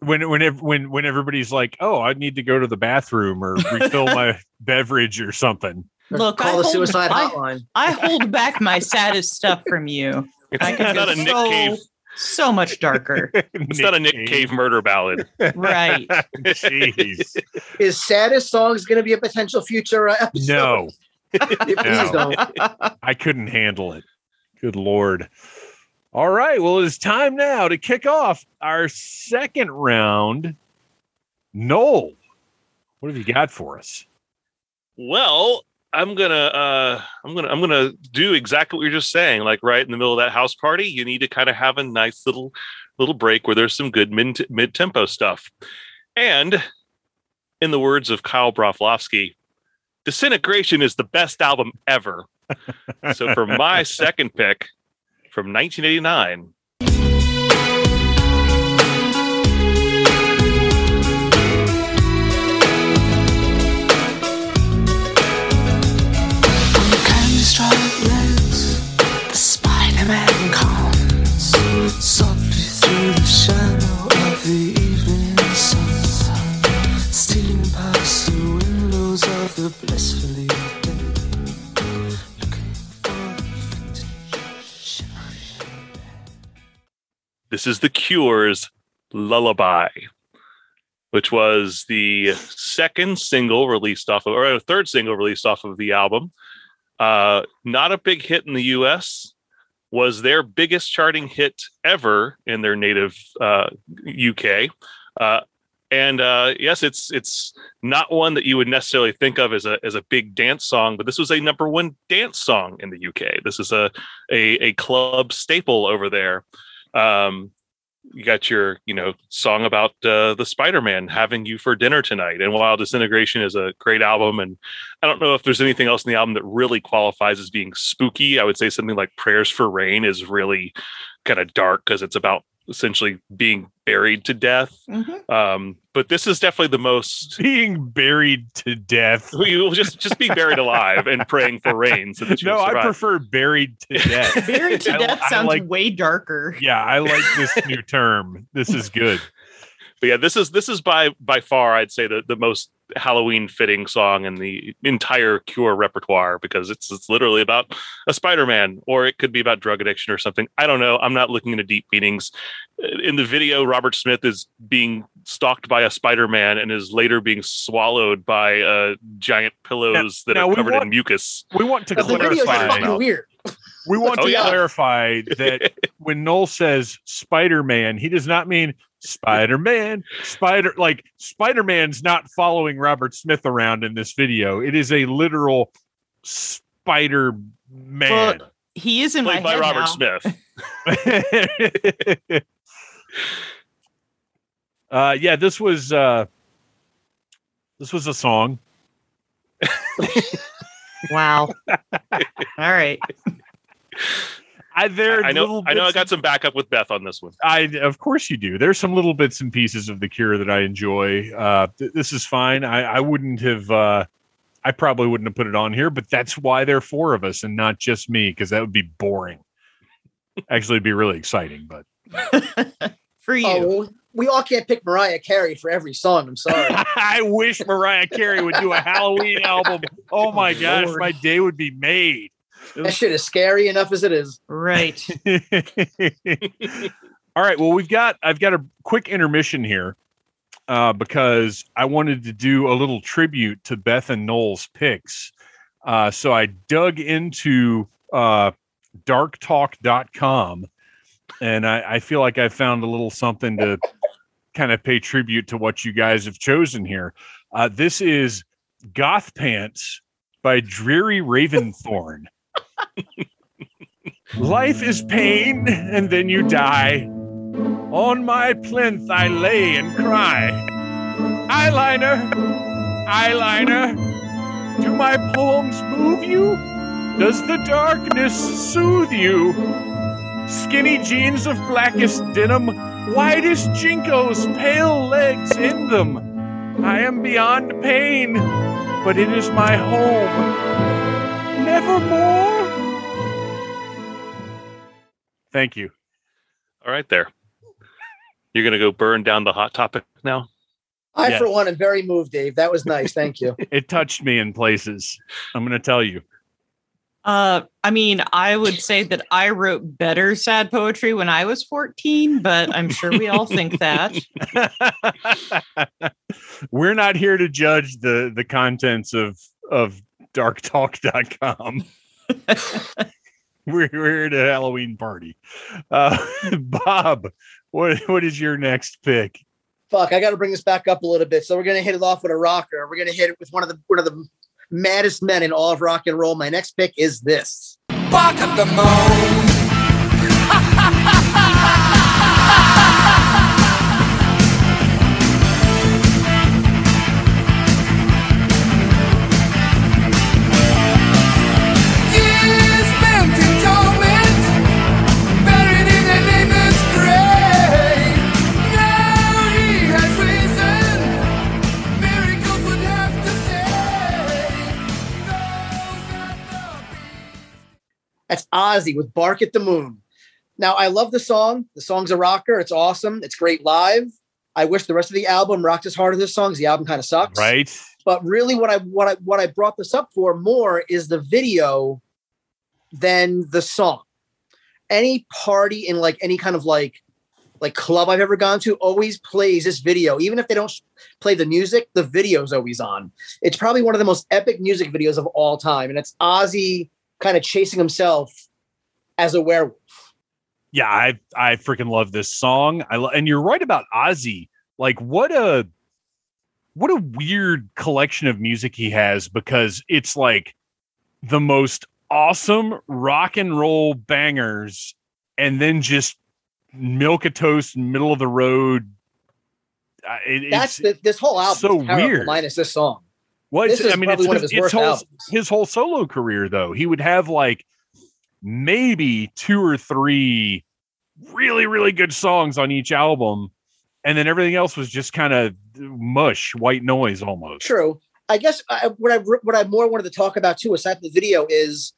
when when when when everybody's like, "Oh, I need to go to the bathroom or refill my beverage or something." Look, call I the hold- suicide hotline. I hold back my saddest stuff from you. it's, I it's not go a nick so, cave so much darker. it's not a nick cave murder ballad Right. Jeez, Is saddest songs going to be a potential future uh, episode? no, please No. don't. I couldn't handle it. Good lord. All right, well, it's time now to kick off our second round. Noel, what have you got for us? Well, I'm gonna uh I'm gonna I'm gonna do exactly what you're just saying. Like right in the middle of that house party, you need to kind of have a nice little little break where there's some good mid mid tempo stuff. And in the words of Kyle Broflovsky, Disintegration is the best album ever. so for my second pick from 1989, This is The Cure's Lullaby, which was the second single released off of, or a third single released off of the album. Uh, not a big hit in the US, was their biggest charting hit ever in their native uh, UK. Uh, and uh, yes, it's it's not one that you would necessarily think of as a as a big dance song, but this was a number one dance song in the UK. This is a a, a club staple over there. Um, you got your you know song about uh, the spider-man having you for dinner tonight and while disintegration is a great album and i don't know if there's anything else in the album that really qualifies as being spooky. I would say something like prayers for rain is really kind of dark because it's about essentially being buried to death Mhm. um, but this is definitely the most Being buried to death. you will just just be buried alive and praying for rain so that you No, I prefer buried to death. Buried to I- death I sounds like- way darker. yeah, I like this new term. This is good. but yeah this is this is by by far i'd say the, the most halloween fitting song in the entire cure repertoire because it's it's literally about a spider-man or it could be about drug addiction or something i don't know i'm not looking into deep meanings in the video robert smith is being stalked by a spider-man and is later being swallowed by uh, giant pillows that now are covered want- in mucus We want to But the video is clarify. weird. We want Oh, to yeah. clarify that when Noel says Spider Man, he does not mean Spider Man. Spider like Spider Man's not following Robert Smith around in this video. It is a literal Spider Man. Well, He is in played my by head robert now. smith uh, yeah, this was uh, this was a song. Wow. All right. I there i know little i know i got some backup with beth on this one I of course you do. There's some little bits and pieces of the Cure that I enjoy. Uh, th- this is fine. I, I wouldn't have. Uh, I probably wouldn't have put it on here, but that's why there are four of us and not just me, because that would be boring. Actually, it'd be really exciting, but For you. Oh, we all can't pick Mariah Carey for every song. I'm sorry. I wish Mariah Carey would do a Halloween album. Oh my gosh, my day would be made. That shit is scary enough as it is. Right. All right. Well, we've got I've got a quick intermission here uh, because I wanted to do a little tribute to Beth and Noel's picks. Uh, so I dug into uh, darktalk.com and I, I feel like I found a little something to kind of pay tribute to what you guys have chosen here. Uh, this is Goth Pants by Dreary Raventhorn. Life is pain, and then you die. On my plinth I lay and cry. Eyeliner, eyeliner, do my poems move you? Does the darkness soothe you? Skinny jeans of blackest denim, whitest jinkos, pale legs in them. I am beyond pain, but it is my home. Nevermore. Thank you. all right there you're gonna go burn down the hot topic now I, Yes. for one, am very moved, Dave. That was nice. Thank you. It touched me in places. I'm going to tell you. Uh, I mean, I would say that I wrote better sad poetry when I was 14, but I'm sure we all think that. We're not here to judge the the contents of of darktalk.com. we're, we're here to Halloween party. Uh, Bob, what what is your next pick? Fuck, I got to bring this back up a little bit. So we're gonna hit it off with a rocker. We're gonna hit it with one of the one of the maddest men in all of rock and roll. My next pick is this. Bark at the moon. Ozzy with Bark at the Moon. Now, I love the song. The song's a rocker. It's awesome. It's great live. I wish the rest of the album rocked as hard as this song. The album kind of sucks. Right? But really, what I what I what I brought this up for more is the video than the song. Any party in like any kind of like like club I've ever gone to always plays this video. Even if they don't play the music, the video's always on. It's probably one of the most epic music videos of all time, and it's Ozzy kind of chasing himself as a werewolf. Yeah, I I freaking love this song. I lo- and you're right about Ozzy. Like what a what a weird collection of music he has because it's like the most awesome rock and roll bangers and then just milk a toast, middle of the road. It- That's the, this whole album. so weird. minus this song. well, this I mean, it's, one of his, his it's worst whole, his whole solo career, though. He would have like maybe two or three really, really good songs on each album. And then everything else was just kind of mush, white noise almost. True. I guess I, what I what I more wanted to talk about too, aside from the video, is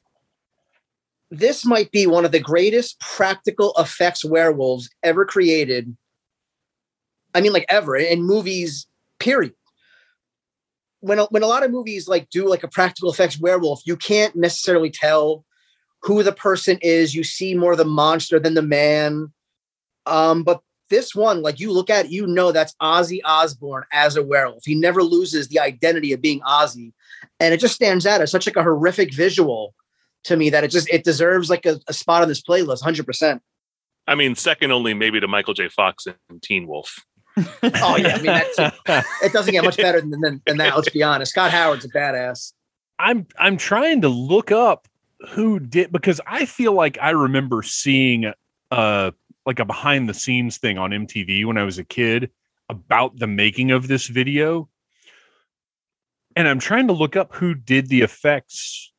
this might be one of the greatest practical effects werewolves ever created. I mean, like ever in movies. Period. When a, when a lot of movies like do like a practical effects werewolf, you can't necessarily tell who the person is. You see more the monster than the man. Um, but this one, like you look at, it, you know that's Ozzy Osbourne as a werewolf. He never loses the identity of being Ozzy, and it just stands out as such like a horrific visual to me that it just it deserves like a, a spot on this playlist, hundred percent. I mean, second only maybe to Michael J. Fox and Teen Wolf. Oh yeah, I mean that's it doesn't get much better than, than than that. Let's be honest. Scott Howard's a badass. I'm I'm trying to look up who did because I feel like I remember seeing uh like a behind the scenes thing on MTV when I was a kid about the making of this video. And I'm trying to look up who did the effects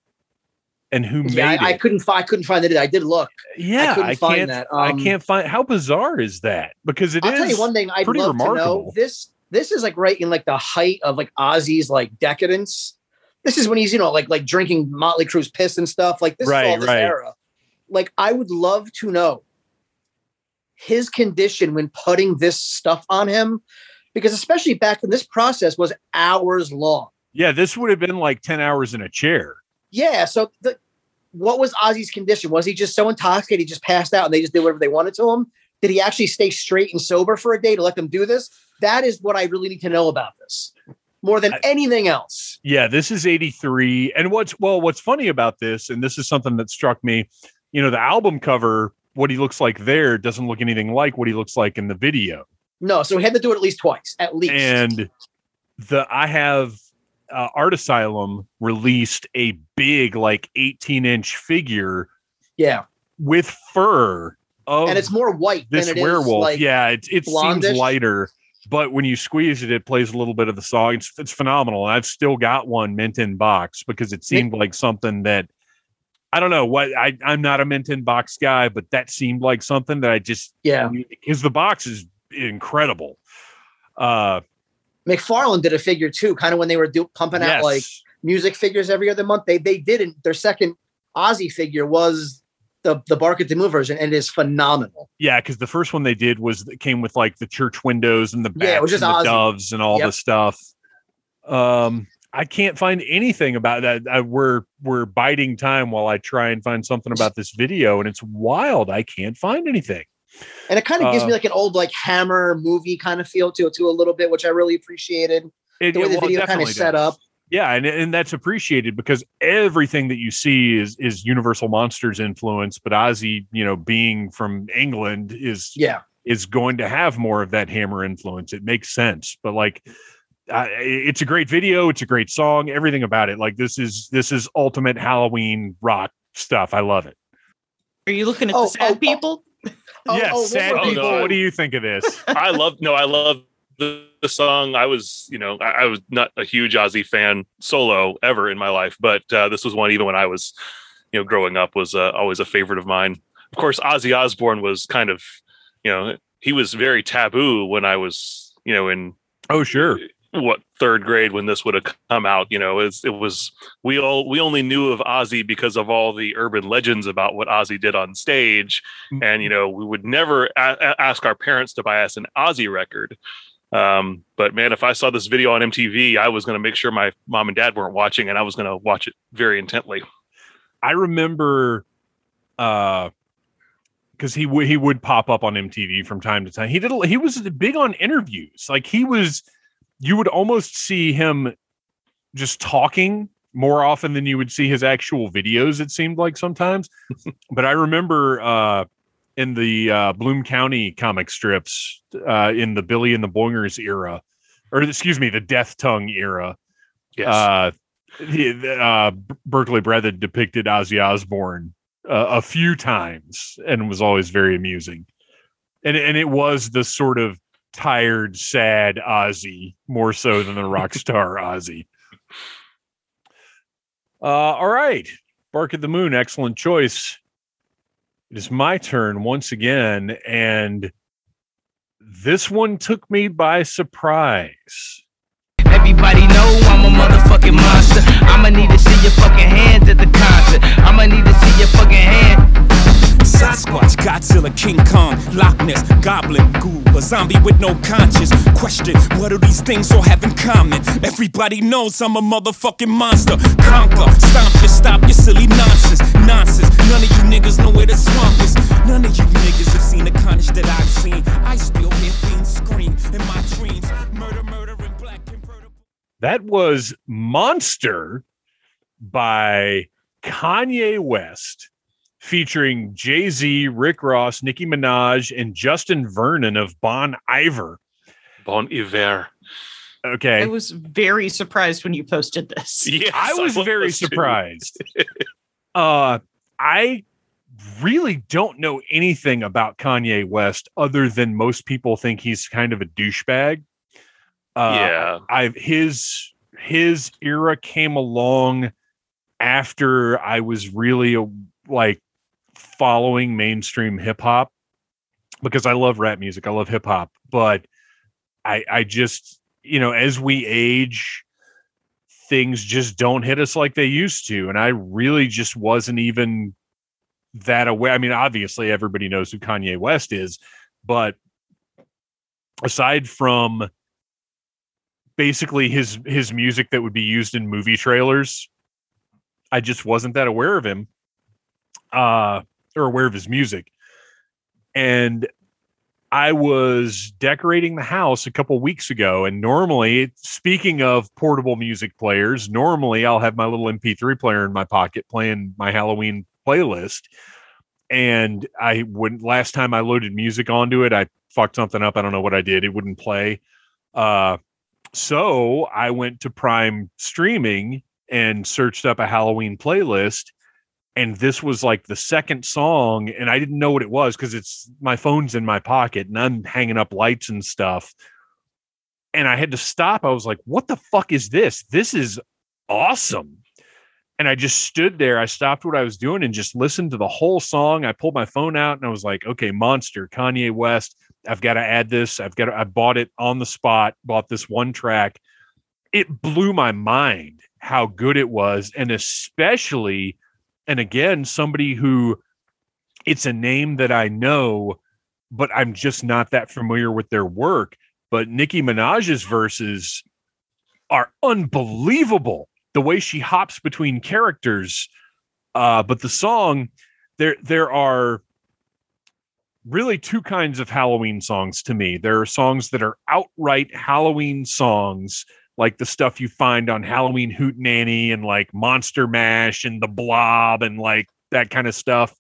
and who Yeah, made I, I couldn't find I couldn't find it. I did look. yeah, I couldn't I, find can't that. I Um, can't find how bizarre is that? Because it I'll is tell you one thing I'd love to know. This this is like right in like the height of like Ozzy's like decadence. This is when he's you know like like drinking Motley Crue's piss and stuff. Like this Right, is all this right. era. Like I would love to know his condition when putting this stuff on him, because especially back then, this process was hours long. Yeah, this would have been like 10 hours in a chair. Yeah. So the, what was Ozzy's condition? Was he just so intoxicated he just passed out and they just did whatever they wanted to him? Did he actually stay straight and sober for a day to let them do this? That is what I really need to know about this more than anything else. Yeah, this is 83. And what's well, what's funny about this, and this is something that struck me, you know, the album cover, what he looks like there doesn't look anything like what he looks like in the video. No, so he had to do it at least twice, at least. And the I have uh, Art Asylum released a big, like 18 inch figure yeah, with fur of and it's more white this than it is werewolf. like yeah, it, it seems lighter, but when you squeeze it, it plays a little bit of the song. It's it's phenomenal. And I've still got one mint in box because it seemed like something that I don't know what I I'm not a mint in box guy, but that seemed like something that I just yeah. because the box is incredible. Uh, McFarlane did a figure too, kind of when they were do, pumping yes. out like music figures every other month. They they didn't. Their second Ozzy figure was the the Bark at the Moon version, and it is phenomenal. yeah, because the first one they did was it came with like the church windows and the Yeah, it was just and the doves and all Yep. the stuff. Um, I can't find anything about that. I, we're we're biding time while I try and find something about this video, and it's wild. I can't find anything. And it kind of gives Uh, me like an old like Hammer movie kind of feel to it too a little bit, which I really appreciated. It, The way the well, it video kind of set does. up. Yeah, and and that's appreciated because everything that you see is is Universal Monsters influence, but Ozzy, you know, being from England is Yeah. is going to have more of that hammer influence. It makes sense, but like, uh, it's a great video. It's a great song. Everything about it, like this is this is ultimate Halloween rock stuff. I love it. Are you looking at Oh, the sad oh, oh. people? Oh, yes, oh, one sad people. Oh, no. What do you think of this? I love no, I love the, the song. I was, you know, I, I was not a huge Ozzy fan solo ever in my life, but uh, this was one even when I was, you know, growing up was uh, always a favorite of mine. Of course, Ozzy Osbourne was kind of, you know, he was very taboo when I was, you know, in oh, sure. what third grade when this would have come out you know it's, it was we all we only knew of ozzy because of all the urban legends about what ozzy did on stage and you know we would never a- ask our parents to buy us an ozzy record um, but man if i saw this video on mtv i was going to make sure my mom and dad weren't watching and i was going to watch it very intently I remember uh because he would he would pop up on MTV from time to time. He did a, he was big on interviews. Like he was you would almost see him just talking more often than you would see his actual videos it seemed like sometimes. but I remember uh in the uh Bloom County comic strips uh in the Billy and the Boingers era or excuse me, the Death Tongue era yes uh, uh, Berkeley Breathed had depicted Ozzy Osbourne uh, a few times and was always very amusing. and and it was the sort of tired, sad Ozzy more so than the rock star Ozzy. Uh, all right, Bark at the Moon, excellent choice. It is my turn once again, and this one took me by surprise. Everybody know I'm a motherfucking monster. I'ma need to see your fucking hands at the concert. I'ma need to see your fucking. Sasquatch, Godzilla, King Kong, Loch Ness, Goblin, Ghoul, a zombie with no conscience. Question, what do these things all have in common? Everybody knows I'm a motherfucking monster. Conquer, stomp your, stop your silly nonsense. Nonsense, none of you niggas know where the swamp is. None of you niggas have seen the carnage that I've seen. I still hear fiends scream in my dreams. Murder, murder, and black convertible. That was Monster by Kanye West, featuring Jay Z, Rick Ross, Nicki Minaj, and Justin Vernon of Bon Iver. Bon Iver. Okay. I was very surprised when you posted this. Yes, I was very surprised. uh, I really don't know anything about Kanye West other than most people think he's kind of a douchebag. Uh, yeah. I've his his era came along after I was really a, like following mainstream hip hop because I love rap music, I love hip hop, but I I just you know as we age things just don't hit us like they used to and I really just wasn't even that aware. I mean obviously everybody knows who Kanye West is, but aside from basically his his music that would be used in movie trailers i just wasn't that aware of him uh or aware of his music. And i was decorating the house a couple weeks ago and normally speaking of portable music players normally i'll have my little mp3 player in my pocket playing my halloween playlist. And i wouldn't last time i loaded music onto it i fucked something up. I don't know what i did. It wouldn't play. Uh so I went to Prime Streaming and searched up a Halloween playlist. And this was like the second song, and I didn't know what it was because it's my phone's in my pocket and I'm hanging up lights and stuff. And I had to stop. I was like, what the fuck is this? This is awesome. And I just stood there. I stopped what I was doing and just listened to the whole song. I pulled my phone out and I was like, okay, Monster, Kanye West. I've got to add this. I've got to, I bought it on the spot, bought this one track. It blew my mind how good it was. And especially, and again, somebody who it's a name that I know, but I'm just not that familiar with their work. But Nicki Minaj's verses are unbelievable. The way she hops between characters. Uh, but the song, there there are really two kinds of Halloween songs to me. There are songs that are outright Halloween songs, like the stuff you find on Halloween Hootenanny and like Monster Mash and The Blob and like that kind of stuff.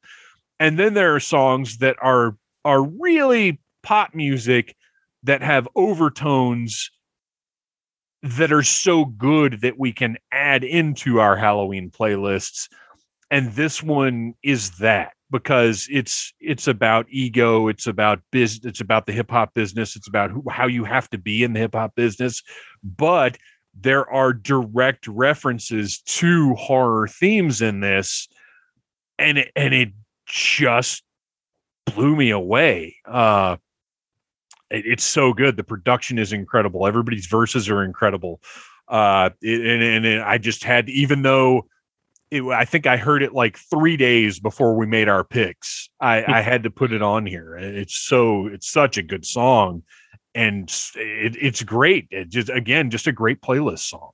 And then there are songs that are are really pop music that have overtones that are so good that we can add into our Halloween playlists. And this one is that because it's it's about ego it's about biz it's about the hip hop business it's about who, how you have to be in the hip hop business but there are direct references to horror themes in this and it, and it just blew me away uh it, it's so good the production is incredible everybody's verses are incredible uh it, and, and it, i just had even though it, I think I heard it like three days before we made our picks. I, I had to put it on here. It's so it's such a good song, and it, it's great. It just again, just a great playlist song.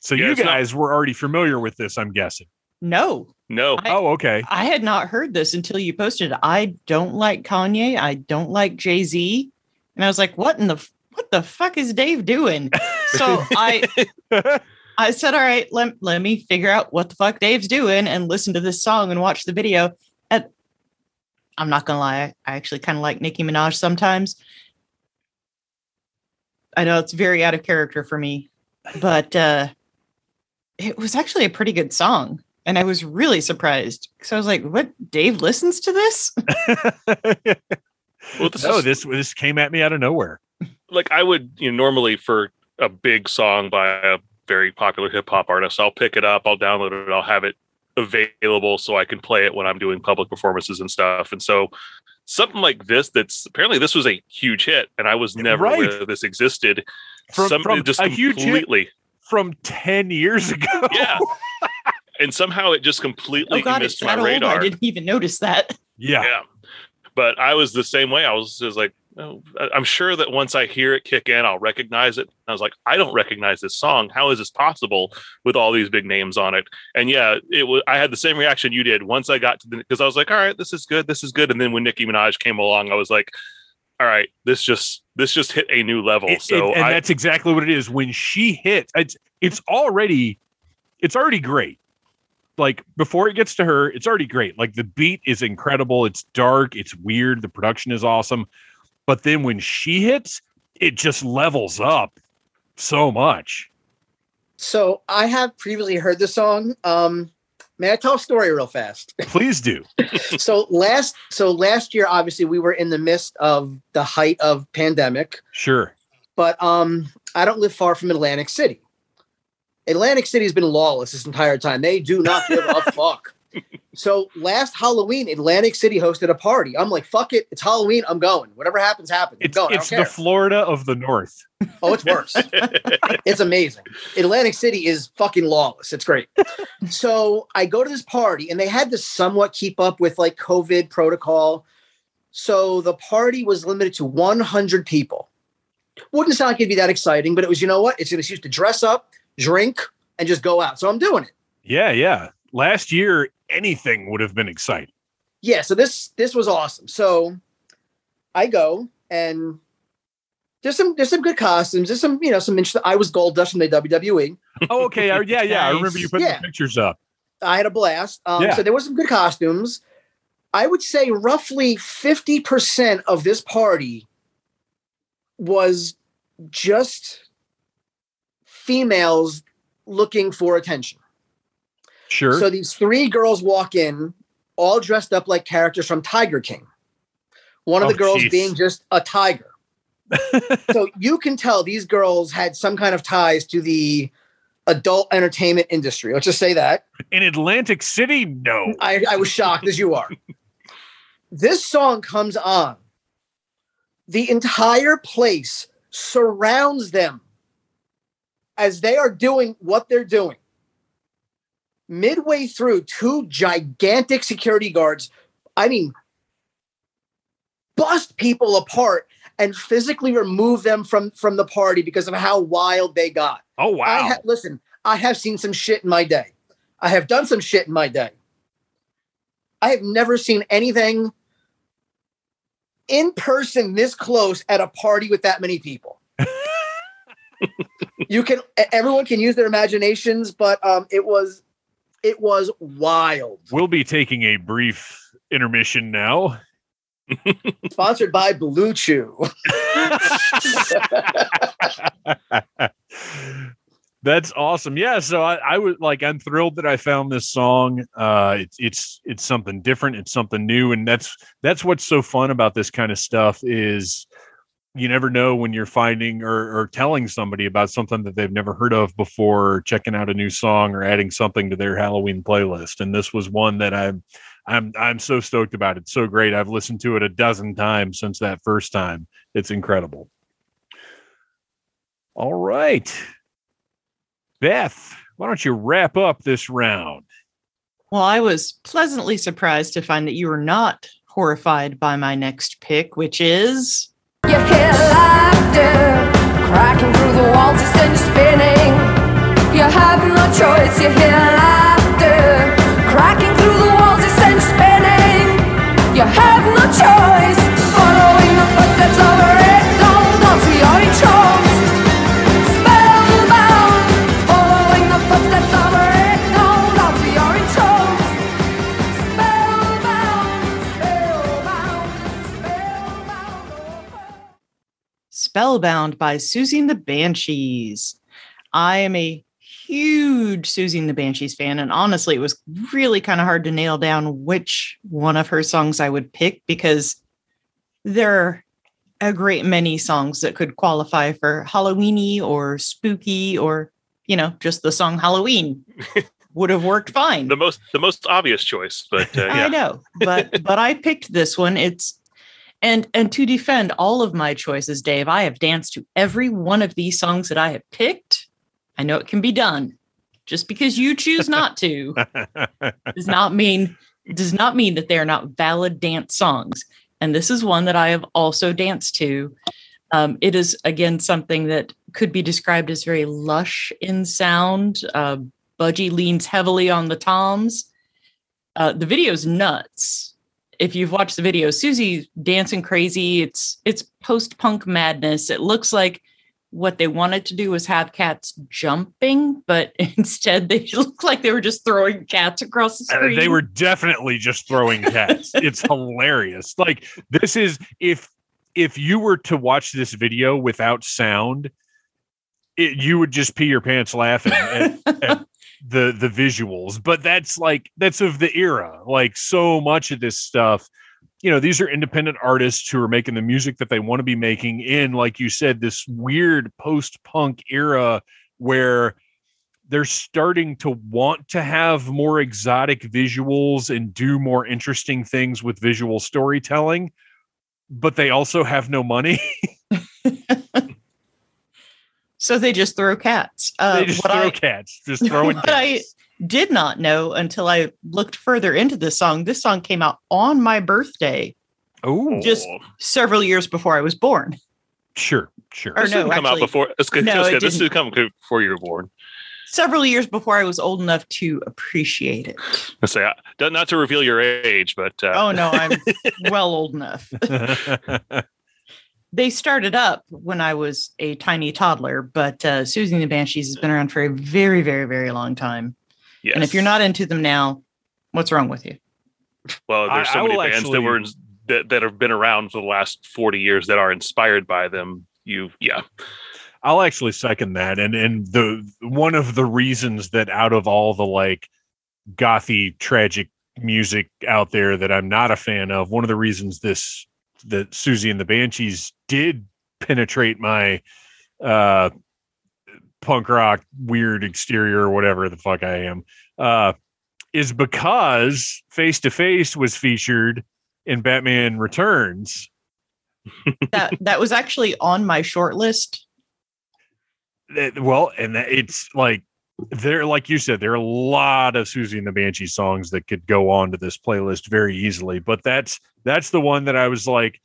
So Yeah, you it's not- guys were already familiar with this, I'm guessing. No, No. I- oh, okay. I had not heard this until you posted. I don't like Kanye. I don't like Jay Z. And I was like, what in the what the fuck is Dave doing? So I I said, all right, let, let me figure out what the fuck Dave's doing and listen to this song and watch the video. And I'm not gonna lie, I actually kind of like Nicki Minaj sometimes. I know it's very out of character for me, but uh it was actually a pretty good song. And I was really surprised because I was like, what? Dave listens to this? Well, this no, is- this this came at me out of nowhere. like I would, you know, normally for a big song by a very popular hip hop artist, I'll pick it up, I'll download it, I'll have it available so I can play it when I'm doing public performances and stuff. And so something like this, that's apparently this was a huge hit, and I was never Right. aware that this existed. From- Somebody from just a huge hit completely, From ten years ago. yeah. and somehow it just completely Oh God, it's missed my that old. radar. I didn't even notice that. yeah. yeah but i was the same way i was just like I- i'm sure that once i hear it kick in i'll recognize it i was like i don't recognize this song how is this possible with all these big names on it and yeah it was i had the same reaction you did once i got to the because i was like all right this is good this is good and then when nicki minaj came along i was like all right this just this just hit a new level It- so it- and I, that's exactly what it is. When she hits, it's it's already it's already great. Like before it gets to her, it's already great. Like the beat is incredible. It's dark. It's weird. The production is awesome. But then when she hits, it just levels up so much. So I have previously heard the song. Um, may I tell a story real fast? Please do. so last so last year, obviously, we were in the midst of the height of pandemic. Sure. but um i don't live far from atlantic city atlantic city has been lawless this entire time they do not give a fuck so last halloween atlantic city hosted a party. I'm like fuck it it's halloween i'm going. Whatever happens happens. I'm It's going. It's the. Florida of the North. oh it's worse. It's amazing. Atlantic city is fucking lawless. It's great. So i go to this party and they had to somewhat keep up with like covid protocol. So the party was limited to 100 people. Wouldn't sound like it'd be that exciting but it was you know what? It's an excuse to dress up drink and just go out. So i'm doing it. Yeah, yeah. Last year, anything would have been exciting. yeah so this this was awesome so i go and there's some there's some good costumes there's some you know some interesting i was Goldust from the wwe Oh, okay. I- yeah, yeah. I remember you putting Yeah. the pictures up. I had a blast. Um, Yeah. So there were some good costumes. I would say roughly 50% of this party was just females looking for attention. Sure. So these three girls walk in, all dressed up like characters from Tiger King. One of Oh, the girls jeez. being just a tiger. so you can tell these girls had some kind of ties to the adult entertainment industry. Let's just say that. In Atlantic City, no. I, I was shocked as you are. This song comes on. The entire place surrounds them as they are doing what they're doing. Midway through, two gigantic security guards, I mean, bust people apart and physically remove them from from the party because of how wild they got. Oh wow. I ha- listen, I have seen some shit in my day. I have done some shit in my day. I have never seen anything in person this close at a party with that many people. you can everyone can use their imaginations, but um it was it was wild. We'll be taking a brief intermission now. Sponsored by BlueChew. That's awesome. Yeah. So I, I was like, I'm thrilled that I found this song. Uh, it's it's it's something different. It's something new, and that's that's what's so fun about this kind of stuff is you never know when you're finding or, or telling somebody about something that they've never heard of before, checking out a new song or adding something to their Halloween playlist. And this was one that I'm I'm I'm so stoked about. It's so great. I've listened to it a dozen times since that first time. It's incredible. All right. Beth, why don't you wrap up this round? Well, I was pleasantly surprised to find that you were not horrified by my next pick, which is You hear laughter cracking through the walls, spinning. You have no choice. You hear laughter cracking through the walls, it's spinning. You have no choice. Spellbound by Siouxsie and the Banshees. I am a huge Siouxsie and the Banshees fan, and honestly, it was really kind of hard to nail down which one of her songs I would pick because there are a great many songs that could qualify for Halloweeny or spooky or you know just the song Halloween would have worked fine. The most the most obvious choice, but uh, I know, but but I picked this one. It's and and to defend all of my choices, Dave, I have danced to every one of these songs that I have picked. I know it can be done. Just because you choose not to does not mean does not mean that they are not valid dance songs. And this is one that I have also danced to. Um, it is again something that could be described as very lush in sound. Uh, Budgie leans heavily on the toms. Uh, the video's nuts. If you've watched the video, Siouxsie dancing crazy. It's it's post punk madness. It looks like what they wanted to do was have cats jumping, but instead they look like they were just throwing cats across the Uh, screen. they were definitely just throwing cats. it's hilarious. Like this is if if you were to watch this video without sound, it, you would just pee your pants laughing at, at the the visuals. But that's like that's of the era. Like so much of this stuff. You know, these are independent artists who are making the music that they want to be making in, like you said, this weird post punk era where they're starting to want to have more exotic visuals and do more interesting things with visual storytelling, but they also have no money. so they just throw cats. Uh, they just what throw I- cats, just throwing what I did not know until I looked further into this song. This song came out on my birthday Oh, just several years before I was born. sure, sure. Or This no, didn't come out actually- before. It's good. no, it this didn't. didn't come before you were born. Several years before I was old enough to appreciate it. I say not to reveal your age, but uh, Oh no, I'm well old enough. They started up when I was a tiny toddler, but uh, Siouxsie and the Banshees has been around for a very, very, very long time. yes. And if you're not into them now, what's wrong with you? well, there's so I many will bands actually- that were that, that have been around for the last 40 years that are inspired by them. You, yeah, I'll actually second that. And and the one of the reasons that out of all the like gothy tragic music out there that I'm not a fan of, one of the reasons this that Siouxsie and the Banshees did penetrate my uh punk rock weird exterior or whatever the fuck I am uh is because Face to Face was featured in Batman Returns. That that was actually on my short list. that- well, and that it's like there, like you said, there are a lot of Siouxsie and the Banshee songs that could go on to this playlist very easily. But that's that's the one that I was like,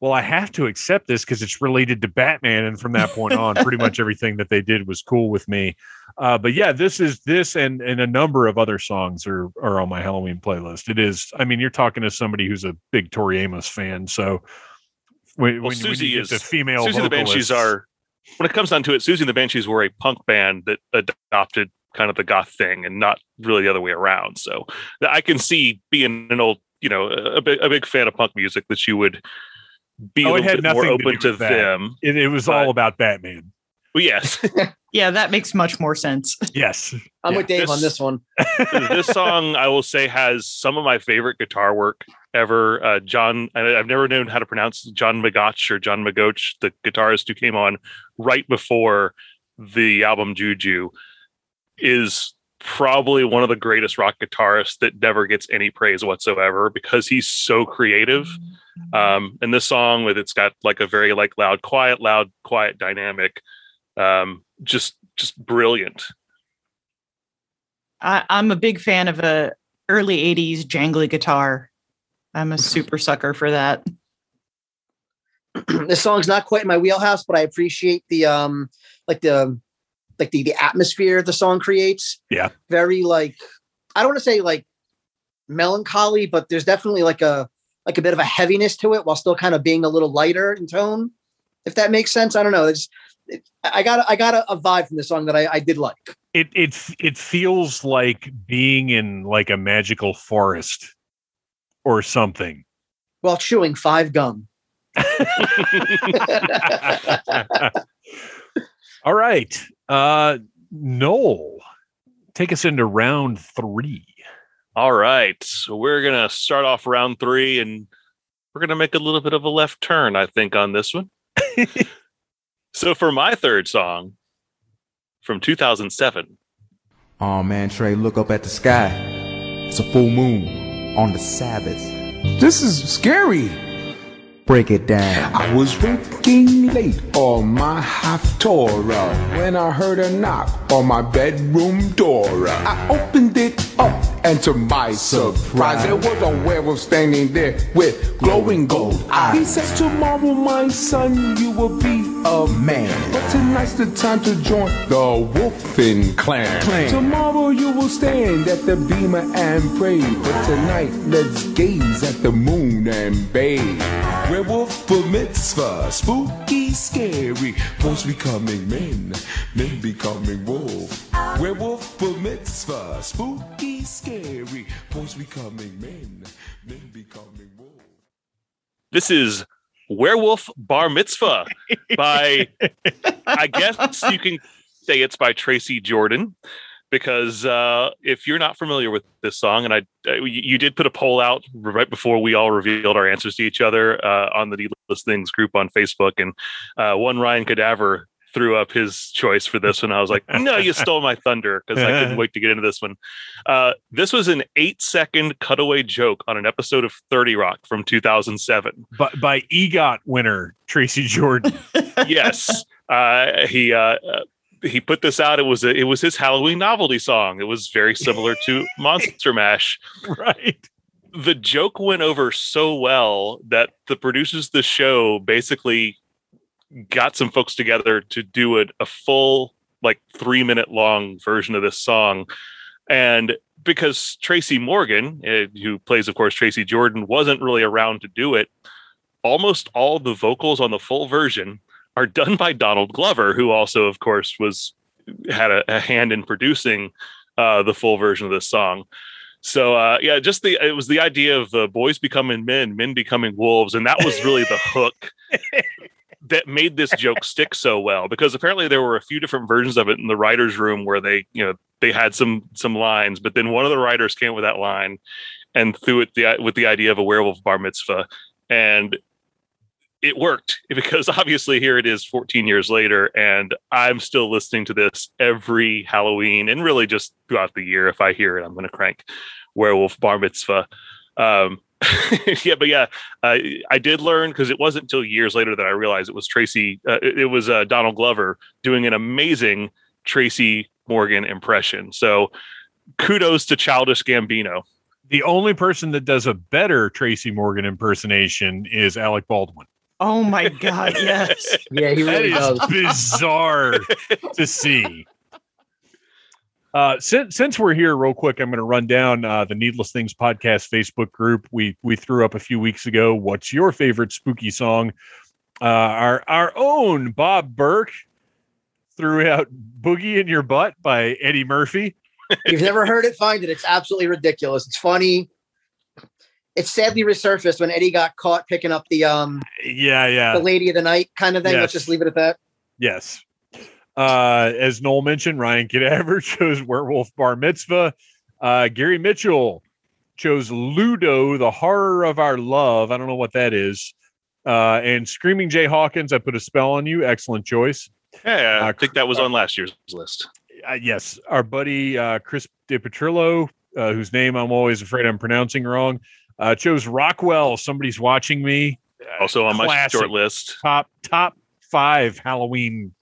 well, I have to accept this because it's related to Batman, and from that point on, pretty much everything that they did was cool with me. Uh, but yeah, this is this and and a number of other songs are are on my Halloween playlist. It is, I mean, you're talking to somebody who's a big Tori Amos fan, so. When, Well, when, Siouxsie is- the female Siouxsie the Banshees are, when it comes down to it, Siouxsie and the Banshees were a punk band that adopted kind of the goth thing and not really the other way around. So I can see being an old, you know, a big, a big fan of punk music that you would be Oh, a it little had bit more nothing to open to, them. It, it was But- all about Batman. Well, yes, Yeah, that makes much more sense. Yes. I'm Yeah, with Dave on this- this one. this song I will say has some of my favorite guitar work ever. Uh, John, I've never known how to pronounce John McGeoch or John McGeoch, the guitarist who came on right before the album Juju, is probably one of the greatest rock guitarists that never gets any praise whatsoever because he's so creative. Um, and this song with it's got like a very like loud, quiet, loud, quiet dynamic. Um, just just brilliant. I, I'm a big fan of a early '80s jangly guitar. I'm a super sucker for that. this song's not quite in my wheelhouse, but I appreciate the um like the like the the atmosphere the song creates. Yeah. Very like I don't want to say like melancholy, but there's definitely like a like a bit of a heaviness to it while still kind of being a little lighter in tone. If that makes sense. I don't know. It's it, I got I got a, a vibe from the song that I, I did like. It it it feels like being in like a magical forest or something. While chewing five gum. All right. Uh Noel, take us into round three. All right. So we're going to start off round three. And we're going to make a little bit of a left turn, I think, on this one. so for my third song from 2007, Oh man, Trey, look up at the sky. It's a full moon on the Sabbath. This is scary. Break it down. I was working late on my Haftorah when I heard a knock on my bedroom door. I opened it up, and to my surprise, there was a werewolf standing there with glowing gold eyes. He says, Tomorrow, my son, you will be a man. But tonight's the time to join the Wolfen clan. Clan. Tomorrow, you will stand at the bimah and pray. But tonight, let's gaze at the moon and bathe. Werewolf bar mitzvah, spooky, scary. Boys becoming men, men becoming wolf. Werewolf bar mitzvah, spooky, scary. Boys becoming men, men becoming wolves. this is Werewolf Bar Mitzvah by, I guess you can say it's by Tracy Jordan. Because uh, if you're not familiar with this song, and I, you you did put a poll out right before we all revealed our answers to each other uh, on the Needless Things group on Facebook, and uh, one Ryan Cadaver threw up his choice for this one. I was like, no, you stole my thunder because I couldn't wait to get into this one. Uh, this was an eight second cutaway joke on an episode of 30 Rock from 2007. by, by EGOT winner Tracy Jordan. yes, uh, he uh, uh, he put this out. It was a, it was his Halloween novelty song. It was very similar to Monster Mash. right. The joke went over so well that the producers of the show basically got some folks together to do a, a full like three minute long version of this song and because tracy morgan uh, who plays of course tracy jordan wasn't really around to do it almost all the vocals on the full version are done by donald glover who also of course was had a, a hand in producing uh, the full version of this song. So uh, yeah just the it was the idea of uh, boys becoming men men becoming wolves and that was really the hook that made this joke stick so well because apparently there were a few different versions of it in the writers room where they you know they had some some lines but then one of the writers came with that line and threw it the, with the idea of a werewolf bar mitzvah. And it worked because obviously here it is 14 years later and i'm still listening to this every halloween and really just throughout the year if i hear it i'm going to crank werewolf bar mitzvah um, yeah, but yeah, uh, I did learn because it wasn't until years later that I realized it was Tracy. Uh, it, was uh, Donald Glover doing an amazing Tracy Morgan impression. So kudos to Childish Gambino. The only person that does a better Tracy Morgan impersonation is Alec Baldwin. Oh my God, yes. Yeah, he That really is bizarre to see. Uh, since since we're here, real quick, I'm going to run down uh, the Needless Things podcast Facebook group. We we threw up a few weeks ago. What's your favorite spooky song? Uh, our our own Bob Burke threw out "Boogie in Your Butt" by Eddie Murphy. You've never heard it, find it. It's absolutely ridiculous. It's funny. It's sadly resurfaced when Eddie got caught picking up the um Yeah, yeah. the lady of the night kind of thing. Yes. Let's just leave it at that. Yes. Uh, as Noel mentioned, Ryan Cadaver chose Werewolf Bar Mitzvah. Uh, Gary Mitchell chose Ludo, The Horror of Our Love. I don't know what that is. Uh, and Screaming Jay Hawkins, I put a spell on you. Excellent choice. Yeah, I Uh, think that was on last year's list. Uh, yes, our buddy uh, Chris DiPetrillo, uh, whose name I'm always afraid I'm pronouncing wrong, uh, chose Rockwell. Somebody's watching me. Also on my short list. top top five Halloween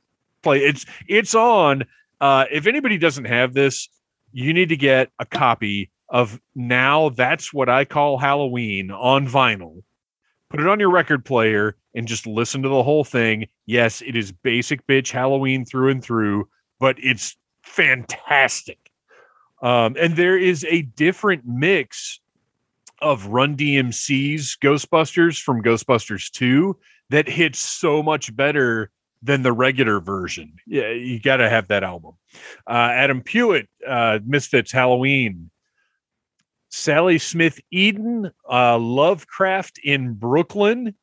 play. It's it's on. Uh, if anybody doesn't have this, you need to get a copy of now. That's what I call Halloween on vinyl. Put it on your record player and just listen to the whole thing. Yes, it is basic bitch Halloween through and through, but it's fantastic. Um, and there is a different mix of Run DMC's Ghostbusters from Ghostbusters 2 that hits so much better than the regular version. Yeah, you got to have that album. Uh, Adam Pewitt, uh, Misfits Halloween. Sally Smith Eden, uh, Lovecraft in Brooklyn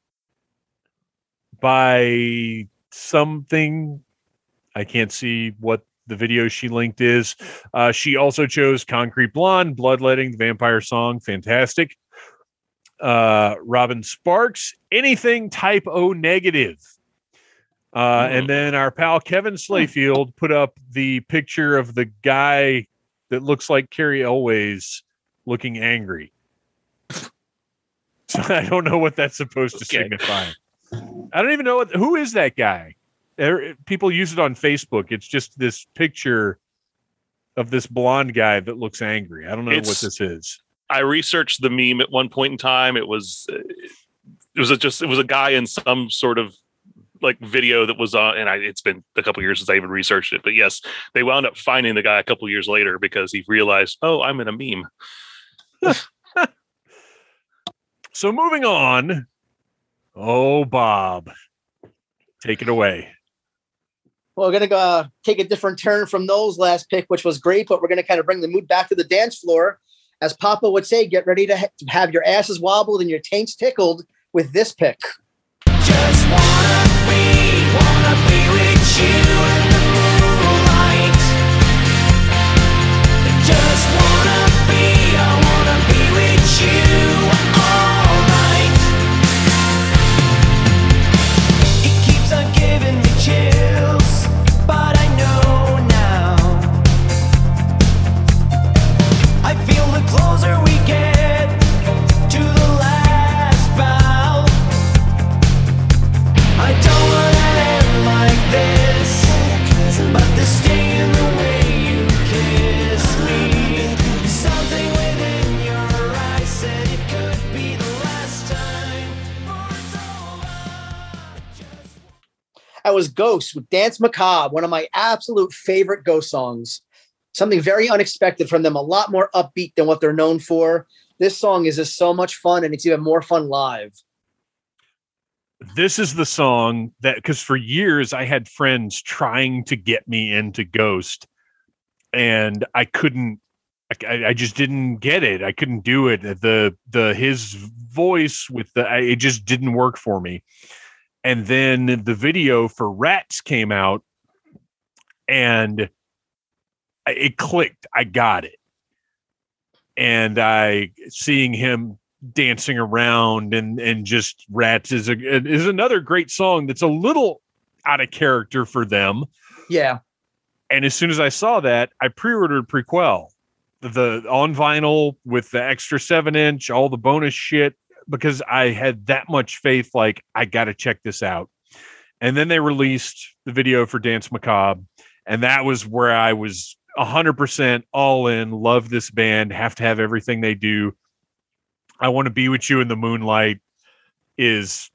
by something. I can't see what the video she linked is. Uh, she also chose Concrete Blonde, Bloodletting, the Vampire Song. Fantastic. uh, Robin Sparks, anything type O negative. Uh, Hmm. And then our pal Kevin Slayfield put up the picture of the guy that looks like Cary Elwes looking angry. So I don't know what that's supposed to Okay. signify. I don't even know what, who is that guy. There, people use it on Facebook. It's just this picture of this blonde guy that looks angry. I don't know what this is. I researched the meme at one point in time. It was uh, it was a, just it was a guy in some sort of like video that was on, and I, it's been a couple years since I even researched it. But yes, they wound up finding the guy a couple years later because he realized, oh, I'm in a meme. So moving on. Oh, Bob, take it away. Well, we're gonna go uh, take a different turn from Noel's last pick, which was great, but we're gonna kind of bring the mood back to the dance floor. As Papa would say, get ready to ha- to have your asses wobbled and your taints tickled with this pick. That was Ghost with Dance Macabre, one of my absolute favorite Ghost songs. Something very unexpected from them, a lot more upbeat than what they're known for. This song is just so much fun, and it's even more fun live. This is the song that, because for years I had friends trying to get me into Ghost, and I couldn't. I, I just didn't get it. I couldn't do it. The the his voice with the I- it just didn't work for me. And then the video for Rats came out, and it clicked. I got it. And I seeing him dancing around and and just Rats is a is another great song that's a little out of character for them. Yeah. And as soon as I saw that, I pre-ordered Prequelle, the on vinyl with the extra seven inch, all the bonus shit, because I had that much faith. Like I got to check this out. And then they released the video for Dance Macabre, and that was where I was hundred percent all in. Love this band. Have to have everything they do. I want to be with you in the moonlight. Is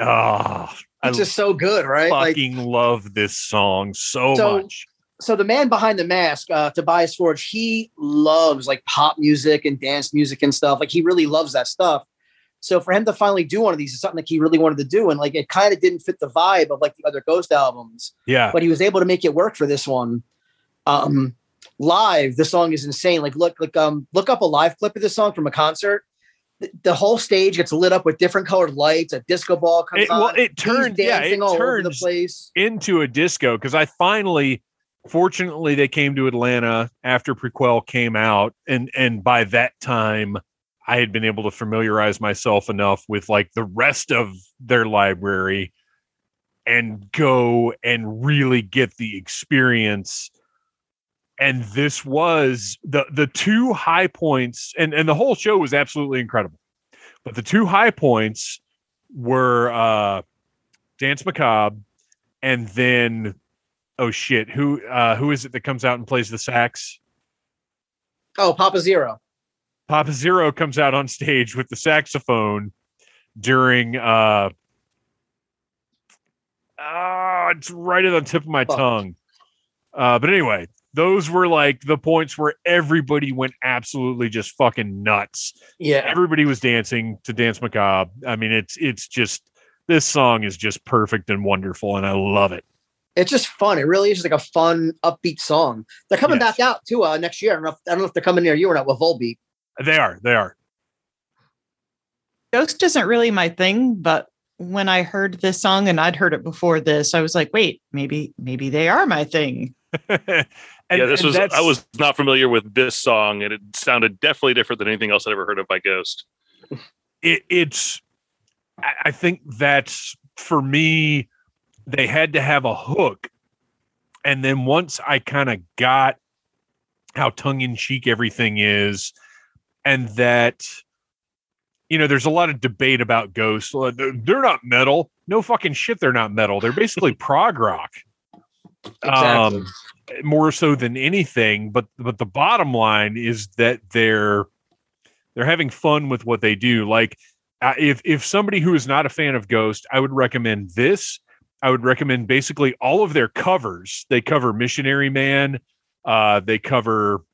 ah, I It's just so good, right? Like fucking love this song so, So- much. so the man behind the mask, uh, Tobias Forge, he loves like pop music and dance music and stuff. Like he really loves that stuff. So for him to finally do one of these is something that he really wanted to do, and like it kind of didn't fit the vibe of like the other Ghost albums, Yeah. but he was able to make it work for this one. Um, live, the song is insane. Like look, like um, look up a live clip of this song from a concert. The, the whole stage gets lit up with different colored lights. A disco ball comes It, well, on. it He's turned, yeah, it over the place. into a disco because I finally, fortunately, they came to Atlanta after Prequelle came out, and and by that time, I had been able to familiarize myself enough with like the rest of their library, and go and really get the experience. And this was the the two high points, and and the whole show was absolutely incredible. But the two high points were uh Dance Macabre and then oh shit, who uh who is it that comes out and plays the sax? Oh, Papa Zero. Papa Zero comes out on stage with the saxophone during uh ah, it's right at the tip of my Fuck. tongue. Uh but anyway, those were like the points where everybody went absolutely just fucking nuts. Yeah. Everybody was dancing to Dance Macabre. I mean, it's it's just this song is just perfect and wonderful, and I love it. it's just fun. It really is just like a fun, upbeat song. They're coming Yes. back out too uh, next year. I don't, know if, I don't know if they're coming near you or not with Volbeat. They are, they are. Ghost isn't really my thing, but when I heard this song and I'd heard it before this, I was like, wait, maybe, maybe they are my thing. And- yeah, this and was I was not familiar with this song, and it sounded definitely different than anything else I'd ever heard of by Ghost. it, it's I, I think that's for me they had to have a hook and then once i kind of got how tongue-in-cheek everything is and that you know there's a lot of debate about ghosts they're not metal no fucking shit they're not metal they're basically prog rock Exactly. um, more so than anything. But but the bottom line is that they're they're having fun with what they do. Like uh, if if somebody who is not a fan of Ghost, I would recommend this. I would recommend basically all of their covers. They cover Missionary Man. Uh, they cover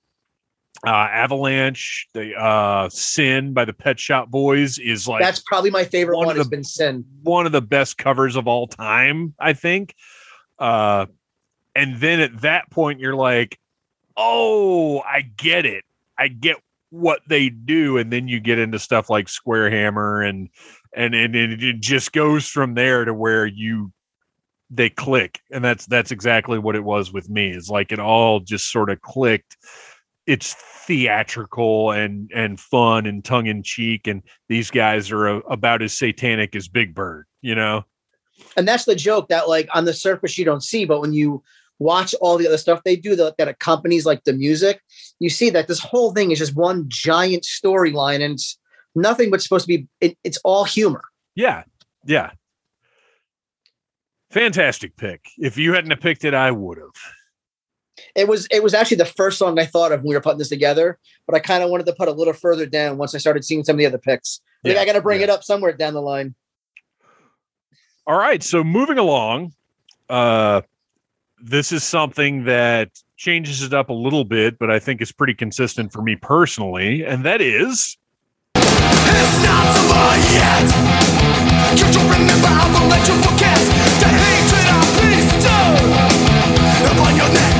uh, Avalanche. the uh, Sin by the Pet Shop Boys is like That's probably my favorite one one. Has been Sin. one of the best covers of all time, I think. Uh, and then at that point, you're like, oh, I get it. I get what they do. And then you get into stuff like Square Hammer and and and, and it just goes from there to where you they click. And that's that's exactly what it was with me. It's like it all just sort of clicked. It's theatrical and and fun and tongue in cheek and these guys are a, about as satanic as Big Bird, you know? and that's the joke that like on the surface you don't see but when you watch all the other stuff they do that, that accompanies like the music you see that this whole thing is just one giant storyline and it's nothing but supposed to be it, it's all humor Yeah. Yeah. Fantastic pick. If you hadn't picked it, I would have. It was it was actually the first song i thought of when we were putting this together but i kind of wanted to put a little further down once i started seeing some of the other picks I think Yeah, i gotta bring yeah. it up somewhere down the line All right. So moving along, uh, this is something that changes it up a little bit, but I think is pretty consistent for me personally, and that is It's not over yet. Can't you remember? I will let you forget the hatred I bestowed upon your neck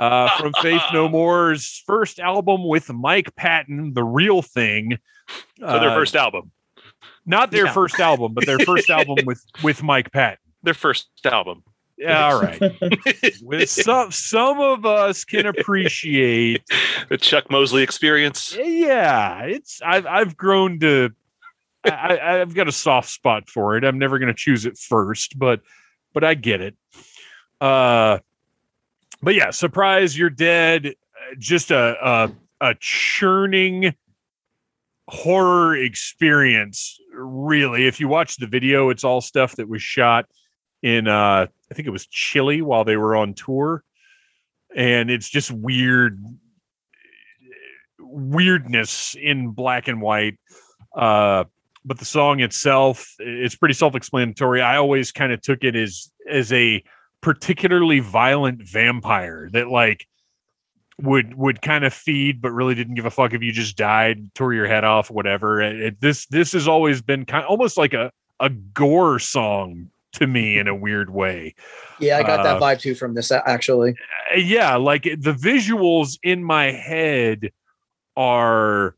Uh, from Faith No More's first album with Mike Patton, The Real Thing. So their Uh, first album. not their Yeah. first album, but their first album with with Mike Patton. Their first album. Yeah, all right. with some some of us can appreciate. The Chuck Mosley experience. Yeah, it's I've I've grown to. I, I- I've got a soft spot for it. I'm never going to choose it first, but but I get it. Uh, but yeah, surprise, you're dead. Uh, Just a a, a churning horror experience. Really, if you watch the video, it's all stuff that was shot in uh I think it was Chile while they were on tour. And it's just weird weirdness in black and white. Uh but the song itself it's pretty self-explanatory. I always kind of took it as as a particularly violent vampire that like would would kind of feed but really didn't give a fuck if you just died tore your head off whatever. It, it- this this has always been kind almost like a a gore song to me in a weird way. Yeah i got that Uh, vibe too from this actually. Uh, yeah like the visuals in my head are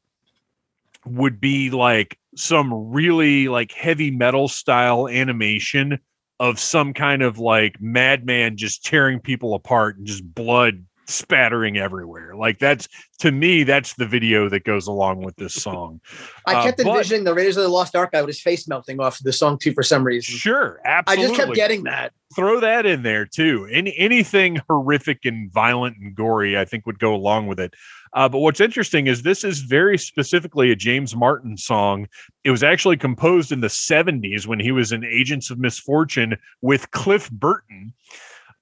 would be like some really like heavy metal style animation of some kind of like madman just tearing people apart and just blood spattering everywhere like that's to me that's the video that goes along with this song i Uh, kept but- envisioning the raiders of the lost ark guy with his face melting off the song too for some reason sure absolutely. i just kept getting that throw that in there too. Any anything horrific and violent and gory, I think would go along with it. Uh, but what's interesting is this is very specifically a James Martin song. It was actually composed in the 70s when he was in Agents of Misfortune with Cliff Burton.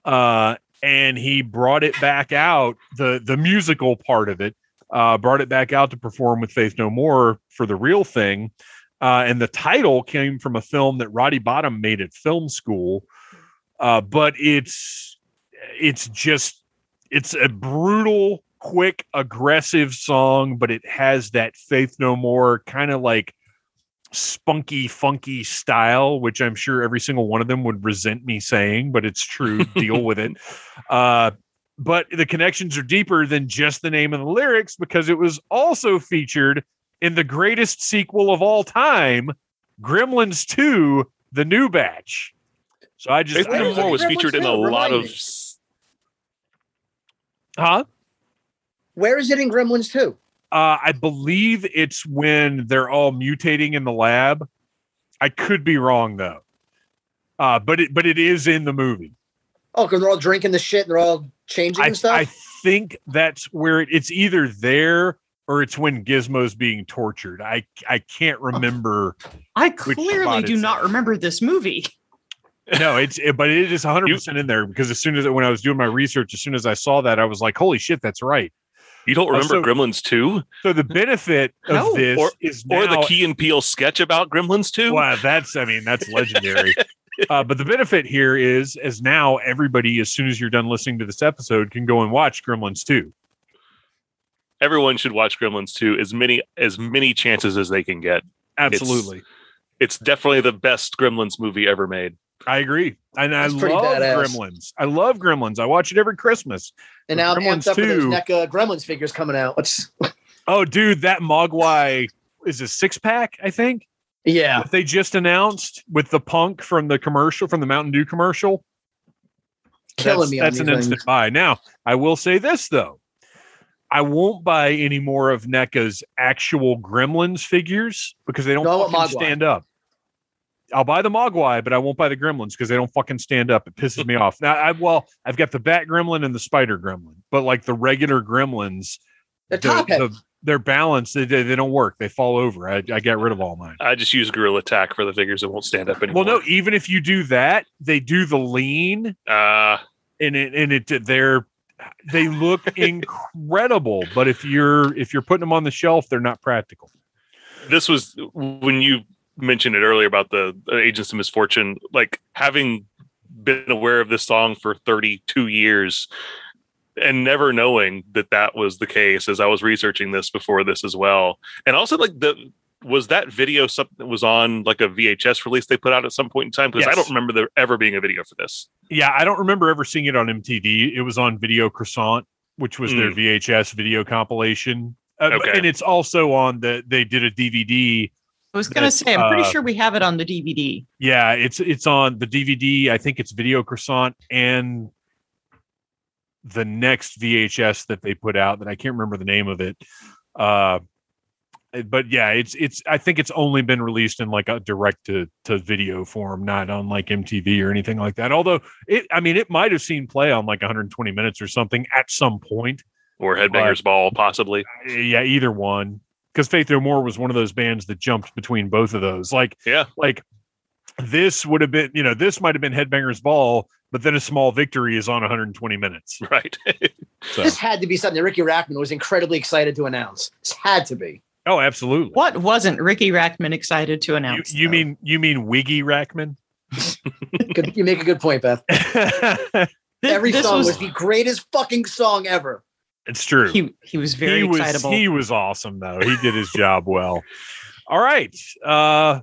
Uh, and he brought it back out, the the musical part of it, uh, brought it back out to perform with Faith No More for the real thing. Uh, and the title came from a film that Roddy Bottum made at film school uh, but it's it's just it's a brutal quick aggressive song but it has that faith no more kind of like spunky, funky style, which I'm sure every single one of them would resent me saying, but it's true. deal with it. Uh, but the connections are deeper than just the name and the lyrics because it was also featured in the greatest sequel of all time, Gremlins 2, The New Batch. So I just Faith I was More like, was featured in a Gremlins lot of. me. huh? Where is it in Gremlins 2? Uh, I believe it's when they're all mutating in the lab. I could be wrong though. Uh, but it but it is in the movie. Oh, because they're all drinking the shit and they're all changing I, and stuff. I think that's where it, it's either there or it's when Gizmo's being tortured. I I can't remember. I clearly do not at. remember this movie. no, it's it, but it is 100 percent in there because as soon as when I was doing my research, as soon as I saw that, I was like, "Holy shit, that's right." You don't remember so- Gremlins 2? So the benefit of No. this Or- is Or the Key and Peele sketch about Gremlins 2? Wow, that's I mean that's legendary. uh, but the benefit here is, as now everybody, as soon as you're done listening to this episode, can go and watch Gremlins 2. Everyone should watch Gremlins 2 as many as many chances as they can get. Absolutely, It's definitely the best Gremlins movie ever made. I agree, and I That's pretty love badass. Gremlins. I love Gremlins. I watch it every Christmas. and now I'm Gremlins amped up for those NECA Gremlins figures coming out. Let's, Oh, dude, that Mogwai is a six pack. I think yeah. that they just announced with the punk from the commercial from the Mountain Dew commercial. Killing that's, me That's an things. instant buy. Now, I will say this though. I won't buy any more of NECA's actual Gremlins figures because they don't No, I want fucking Mogwai. stand up. I'll buy the Mogwai, but I won't buy the Gremlins because they don't fucking stand up. It pisses me off. Now, I well, I've got the Bat Gremlin and the Spider Gremlin, but like the regular Gremlins, The top heavy. the, their balance they, they they don't work. They fall over. I, I get rid of all mine. I just use Gorilla Attack for the figures that won't stand up anymore. Well, no, even if you do that, they do the lean Uh, and it and it they're they look incredible. But if you're if you're putting them on the shelf, they're not practical. this was when you mentioned it earlier about the Agents of Misfortune, like having been aware of this song for 32 years and never knowing that that was the case as I was researching this before this as well. And also like the was that video something that was on like a VHS release they put out at some point in time because I don't remember there ever being a video for this. Yeah, I don't remember ever seeing it on MTV. It was on Video Croissant, which was their VHS video compilation. Uh, Okay. And it's also on the they did a DVD. I was gonna say, I'm pretty uh, sure we have it on the DVD. Yeah, it's it's on the DVD. I think it's Video Croissant and the next VHS that they put out that I can't remember the name of it. Uh but yeah, it's it's I think it's only been released in like a direct to to video form, not on like MTV or anything like that. Although it I mean it might have seen play on like 120 minutes or something at some point. Or Headbangers Ball, possibly. Yeah, either one. Because Faith No More was one of those bands that jumped between both of those. Like Yeah. like this would have been, you know, this might have been Headbangers Ball, but then a small victory is on 120 minutes. Right. So, This had to be something that Riki Rachtman was incredibly excited to announce. This had to be. oh, absolutely. What wasn't Riki Rachtman excited to announce? you though? mean you mean Wiggy Rachtman? Good, you make a good point, Beth. This- Every this song was, was, the greatest fucking song ever. It's true. he he was very he was excitable. he was awesome though. He did his job well. All right. Uh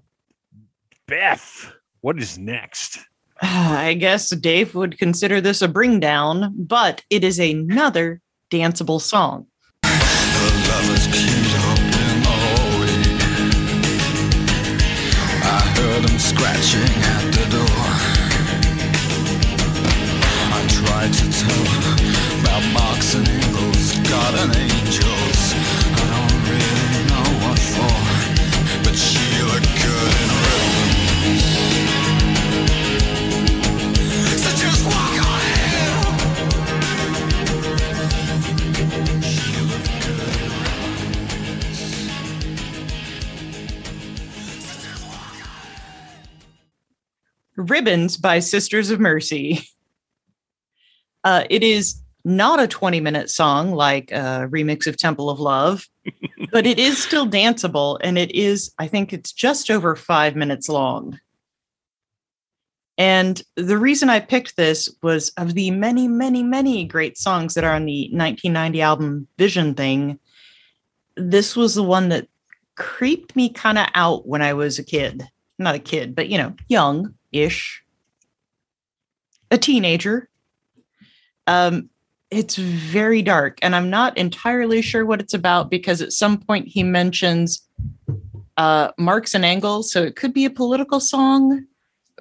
Beth, what is next? I guess Dave would consider this a bring down, but it is another danceable song. I heard him scratching at the door. Ribbons by Sisters of Mercy. Uh, it is not a 20 minute song like a remix of Temple of Love, but it is still danceable. And it is, I think it's just over five minutes long. And the reason I picked this was of the many, many, many great songs that are on the 1990 album Vision Thing. This was the one that creeped me kind of out when I was a kid. Not a kid, but you know, young ish, a teenager. Um, it's very dark, and I'm not entirely sure what it's about because at some point he mentions uh, Marx and Engels, so it could be a political song.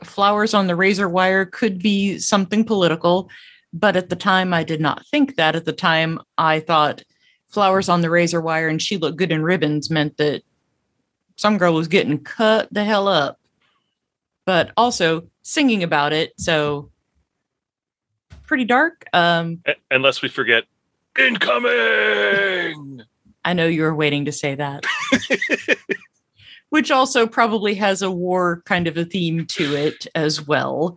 Flowers on the Razor Wire could be something political, but at the time I did not think that. At the time, I thought flowers on the razor wire and she looked good in ribbons meant that some girl was getting cut the hell up, but also singing about it. So pretty dark. Um, Unless we forget incoming. I know you were waiting to say that. Which also probably has a war kind of a theme to it as well.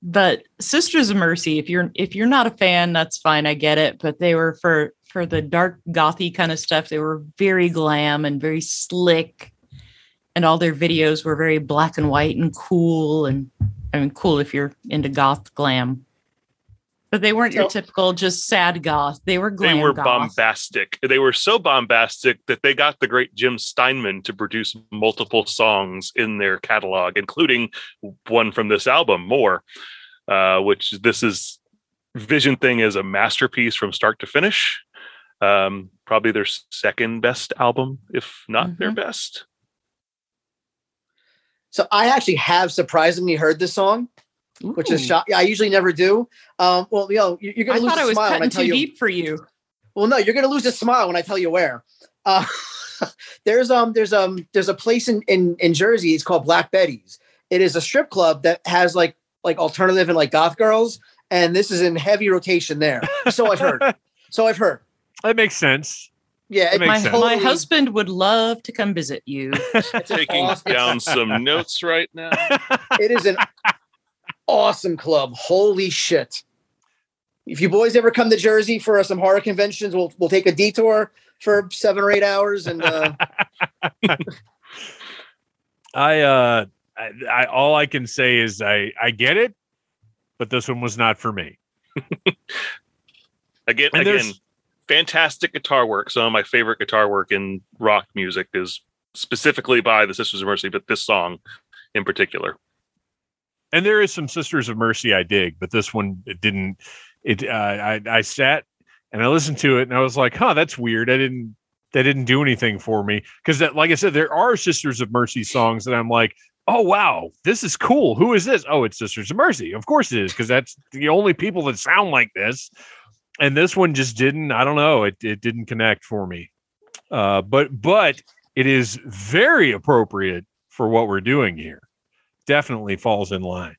But Sisters of Mercy, if you're if you're not a fan, that's fine. I get it. But they were for for the dark gothy kind of stuff, they were very glam and very slick. And all their videos were very black and white and cool. And I mean cool if you're into goth glam. But they weren't your typical just sad goth. They were glam they were goth. bombastic. They were so bombastic that they got the great Jim Steinman to produce multiple songs in their catalog, including one from this album, More, uh, which this is Vision Thing is a masterpiece from start to finish. Um, probably their second best album, if not their best. So I actually have surprisingly heard this song, which is Ooh. shock. I usually never do. Um, well, you know, you- you're I gonna lose thought I a was smile when I cutting tell too you. deep for you. Well, no, you're gonna lose a smile when I tell you where. Uh, there's um there's um there's a place in, in in Jersey. It's called Black Betty's. It is a strip club that has like like alternative and like goth girls, and this is in heavy rotation there. So I've heard. so I've heard. That makes sense. Yeah, That it, makes My, sense. my husband would love to come visit you. Taking awesome- down some notes right now. It is an awesome club. Holy shit. If you boys ever come to Jersey for some horror conventions, we'll we'll take a detour for seven or eight hours and uh I uh I, I all I can say is I I get it, but this one was not for me. Again, And again, there's- fantastic guitar work. Some of my favorite guitar work in rock music is specifically by the Sisters of Mercy, but this song in particular. And there is some Sisters of Mercy I dig, but this one it didn't. It uh, I I sat and I listened to it and I was like, huh, that's weird. I didn't that didn't do anything for me because that like I said, there are Sisters of Mercy songs that I'm like. Oh wow, this is cool. Who is this? Oh, it's Sisters of Mercy. Of course it is, because that's the only people that sound like this. And this one just didn't. I don't know. It it didn't connect for me. Uh, but but it is very appropriate for what we're doing here. Definitely falls in line.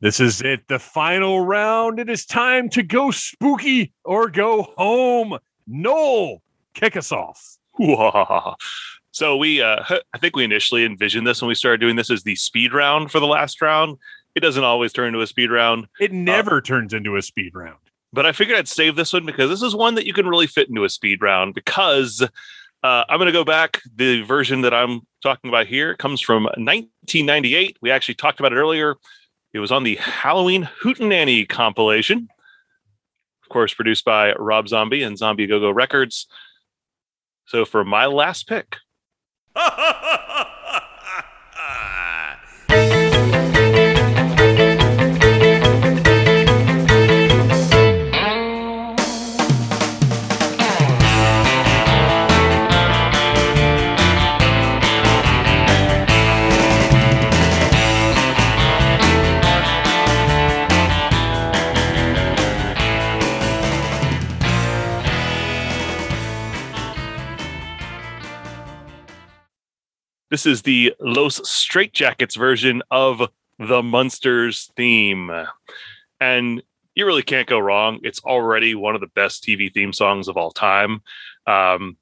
This is it, the final round. It is time to go spooky or go home. Noel, kick us off. so we, uh, I think we initially envisioned this when we started doing this as the speed round for the last round. It doesn't always turn into a speed round, It never turns into a speed round. But I figured I'd save this one because this is one that you can really fit into a speed round because uh, I'm going to go back. The version that I'm talking about here comes from 1998. We actually talked about it earlier. It was on the Halloween Hootenanny compilation, of course, produced by Rob Zombie and Zombie Go Go Records. So for my last pick, This is the Los Straitjackets version of the Munsters theme. And you really can't go wrong. It's already one of the best TV theme songs of all time. Um,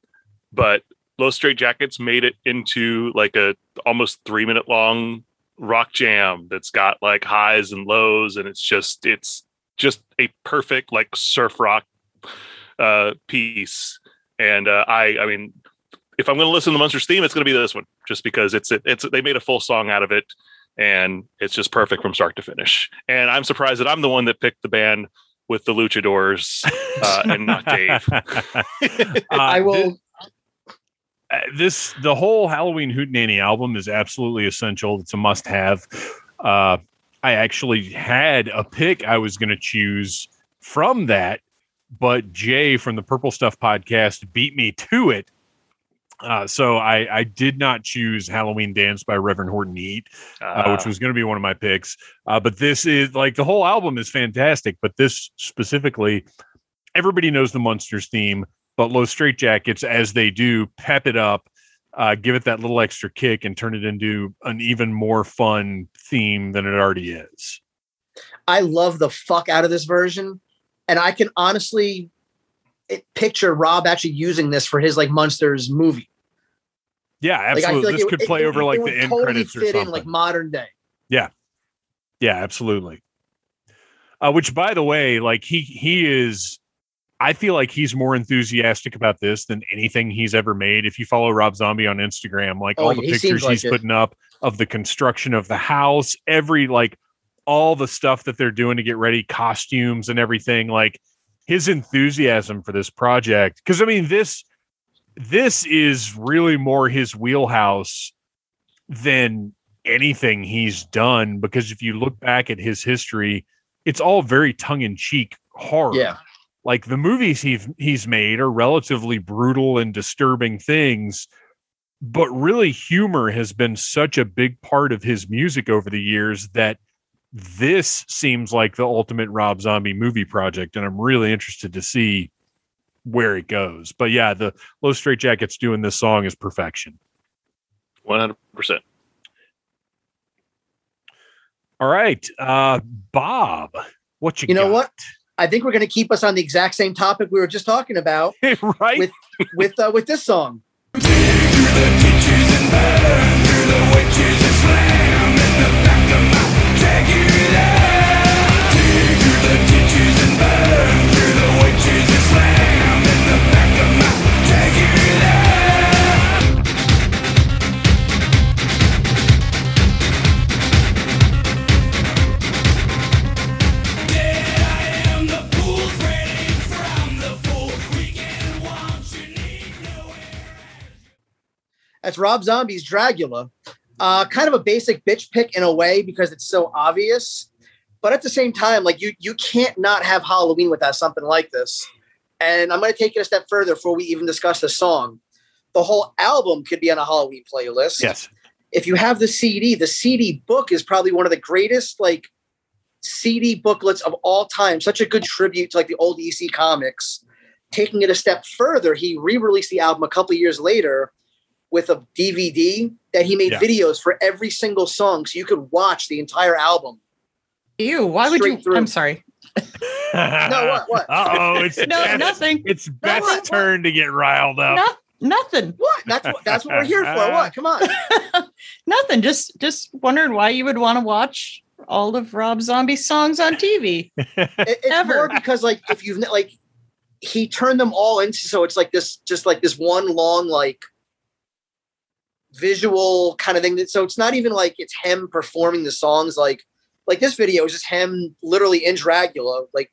but Los Straitjackets made it into like a almost three minute long rock jam that's got like highs and lows, and it's just it's just a perfect like surf rock uh piece. And uh, I I mean if I'm going to listen to the Munsters theme, it's going to be this one, just because it's it's they made a full song out of it, and it's just perfect from start to finish. And I'm surprised that I'm the one that picked the band with the Luchadors uh, and not Dave. Uh, I will uh, this the whole Halloween Hootenanny album is absolutely essential. It's a must have. Uh, I actually had a pick I was going to choose from that, but Jay from the Purple Stuff podcast beat me to it. Uh, so I, I did not choose Halloween Dance by Reverend Horton Heat, uh, which Ah. was going to be one of my picks. Uh, but this is like the whole album is fantastic, but this specifically, everybody knows the Munsters theme, but Los Straitjackets, as they do, pep it up, uh, give it that little extra kick, and turn it into an even more fun theme than it already is. I love the fuck out of this version, and I can honestly it, picture Rob actually using this for his like Munsters movie. Yeah, absolutely. feel like this it- could play over like the end totally credits or something. in like modern day. Yeah. Yeah, absolutely. Uh, which by the way, like he he is I feel like he's more enthusiastic about this than anything he's ever made. If you follow Rob Zombie on Instagram, like Oh, all the he pictures like he's it. putting up of the construction of the house, every like all the stuff that they're doing to get ready, costumes and everything, like his enthusiasm for this project. Cause I mean, this this is really more his wheelhouse than anything he's done because if you look back at his history it's all very tongue-in-cheek horror Yeah. like the movies he's he's made are relatively brutal and disturbing things but really humor has been such a big part of his music over the years that this seems like the ultimate Rob Zombie movie project and I'm really interested to see where it goes but yeah the Los Straitjackets doing this song is perfection 100%. all right uh bob what you, You know what? I think we're going to keep us on the exact same topic we were just talking about right with with uh, with this song. That's Rob Zombie's Dragula. Uh, kind of a basic bitch pick in a way because it's so obvious, but at the same time, like you you can't not have Halloween without something like this. And I'm going to take it a step further before we even discuss the song. The whole album could be on a Halloween playlist. yes If you have the CD, the CD book is probably one of the greatest like CD booklets of all time. Such a good tribute to like the old EC comics. Taking it a step further, he re-released the album a couple years later with a DVD that he made Yeah. videos for every single song, so you could watch the entire album. Ew, why would you? Through. I'm sorry. No, what? What? oh it's No, Beth's- nothing. it's Beth's what? turn to get riled up No, nothing. What? That's what. That's what we're here for. What? Come on. Nothing. Just just wondering why you would want to watch all of Rob Zombie's songs on TV. It- it's Ever. more because like if you've like he turned them all into so it's like this just like this one long like visual kind of thing. That so it's not even like it's him performing the songs. Like like this video is just him literally in Dragula like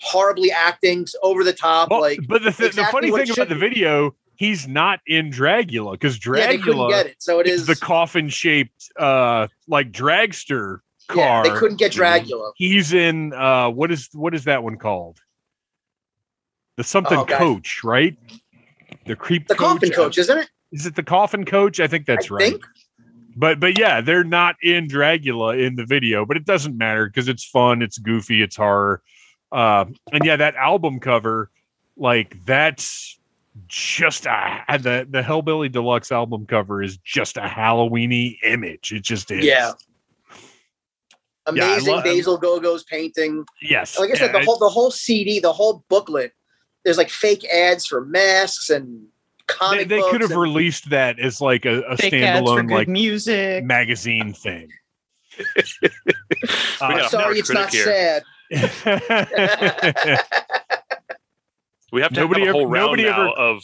horribly acting over the top Well, like but the, th- exactly the funny thing about the video he's not in dragula because yeah dragula get it. So it is the coffin shaped uh like dragster yeah car they couldn't get Dragula. He's in uh what is what is that one called? The something Oh, coach right? The creep the coffin uh, coach isn't it is it the coffin coach? I think that's I right. think. but but yeah they're not in dragula in the video but it doesn't matter because it's fun it's goofy it's horror. Uh and yeah that album cover like that's just a the the hellbilly deluxe album cover is just a halloweeny image. It just is. Yeah. amazing love- Basil Gogos' painting. Yes. Like I said, Yeah, the whole the whole CD, the whole booklet, there's like fake ads for masks and comic they books. could have and- released that as like a, a Fake ads for standalone like music. magazine thing We Uh, have sorry, it's not here. sad. We have to Nobody have a ever- whole round nobody now ever- of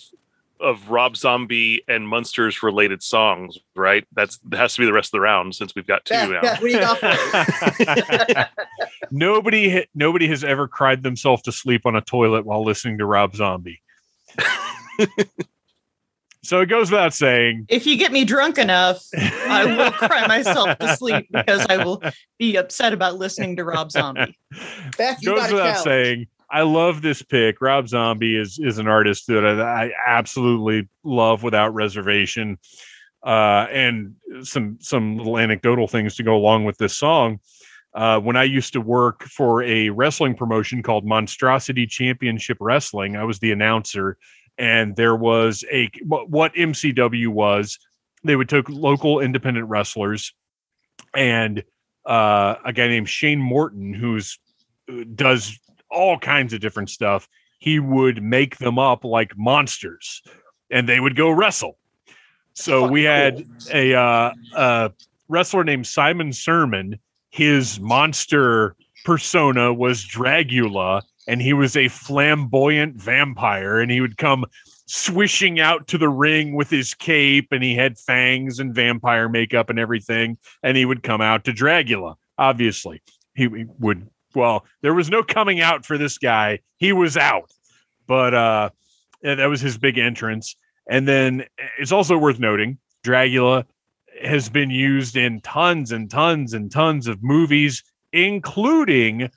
of Rob Zombie and Munsters related songs, right? That's that has to be the rest of the round since we've got two Beth, now. Beth, what do you got nobody ha- nobody has ever cried themselves to sleep on a toilet while listening to Rob Zombie. So it goes without saying. If you get me drunk enough, I will cry myself to sleep because I will be upset about listening to Rob Zombie. Beth, you goes without count. saying. I love this pick. Rob Zombie is is an artist that I, I absolutely love without reservation. Uh, and some some little anecdotal things to go along with this song. Uh, when I used to work for a wrestling promotion called Monstrosity Championship Wrestling, I was the announcer, and there was a what MCW was. They would take local independent wrestlers, and uh, a guy named Shane Morton, who's uh, does all kinds of different stuff. He would make them up like monsters, and they would go wrestle. So we had a uh, a wrestler named Simon Sermon. His monster persona was Dragula, and he was a flamboyant vampire, and he would come swishing out to the ring with his cape, and he had fangs and vampire makeup and everything, and he would come out to Dragula. Obviously, he would. Well, there was no coming out for this guy. He was out, but uh, that was his big entrance. And then it's also worth noting Dragula has been used in tons and tons and tons of movies, including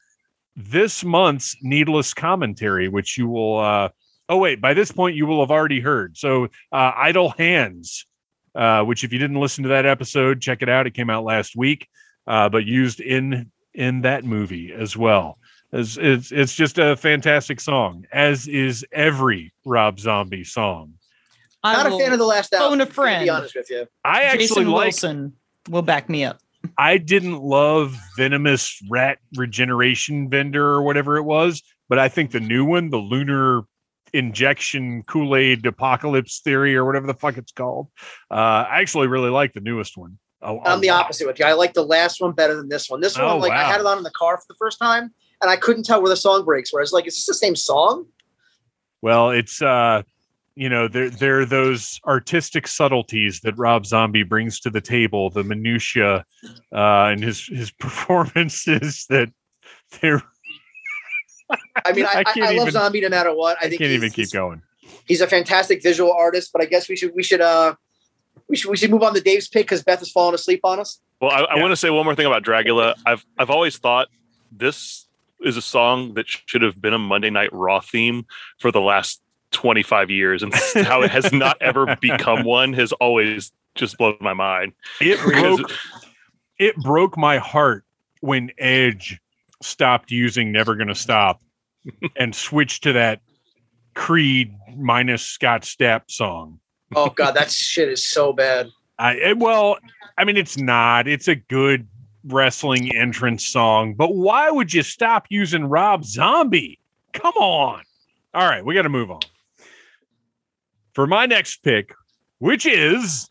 this month's Needless Commentary, which you will. Uh, oh, wait, by this point, you will have already heard. So, uh, Idle Hands, uh, which, if you didn't listen to that episode, check it out. It came out last week, uh, but used in in that movie as well. It's, it's, it's just a fantastic song, as is every Rob Zombie song. I Not a fan of the last album. phone a To friend. be honest with you. I actually Jason like Wilson will back me up. I didn't love Venomous Rat Regeneration Vendor or whatever it was, but I think the new one, the Lunar Injection Kool Aid Apocalypse Theory or whatever the fuck it's called, uh, I actually really like the newest one. A I'm the opposite with you. I like the last one better than this one. This Oh, one, like I had it on in the car for the first time, and I couldn't tell where the song breaks. Whereas, like, is this the same song? Well, it's uh, you know, there there are those artistic subtleties that Rob Zombie brings to the table, the minutia, uh, and his his performances that they're. I mean, I, I I, can't I love even- Zombie no matter what. I, I think can't even keep going. He's a fantastic visual artist, but I guess we should we should uh we should we should move on to Dave's pick because Beth has fallen asleep on us. Well, I, I Yeah. want to say one more thing about Dragula. I've I've always thought this is a song that should have been a Monday Night Raw theme for the last 25 years, and how it has not ever become one has always just blown my mind. It broke it broke my heart when Edge stopped using Never Gonna Stop and switched to that Creed minus Scott Stapp song. Oh god, that shit is so bad. I eh, well, I mean it's not. It's a good wrestling entrance song, but why would you stop using Rob Zombie? Come on. All right, we got to move on. For my next pick, which is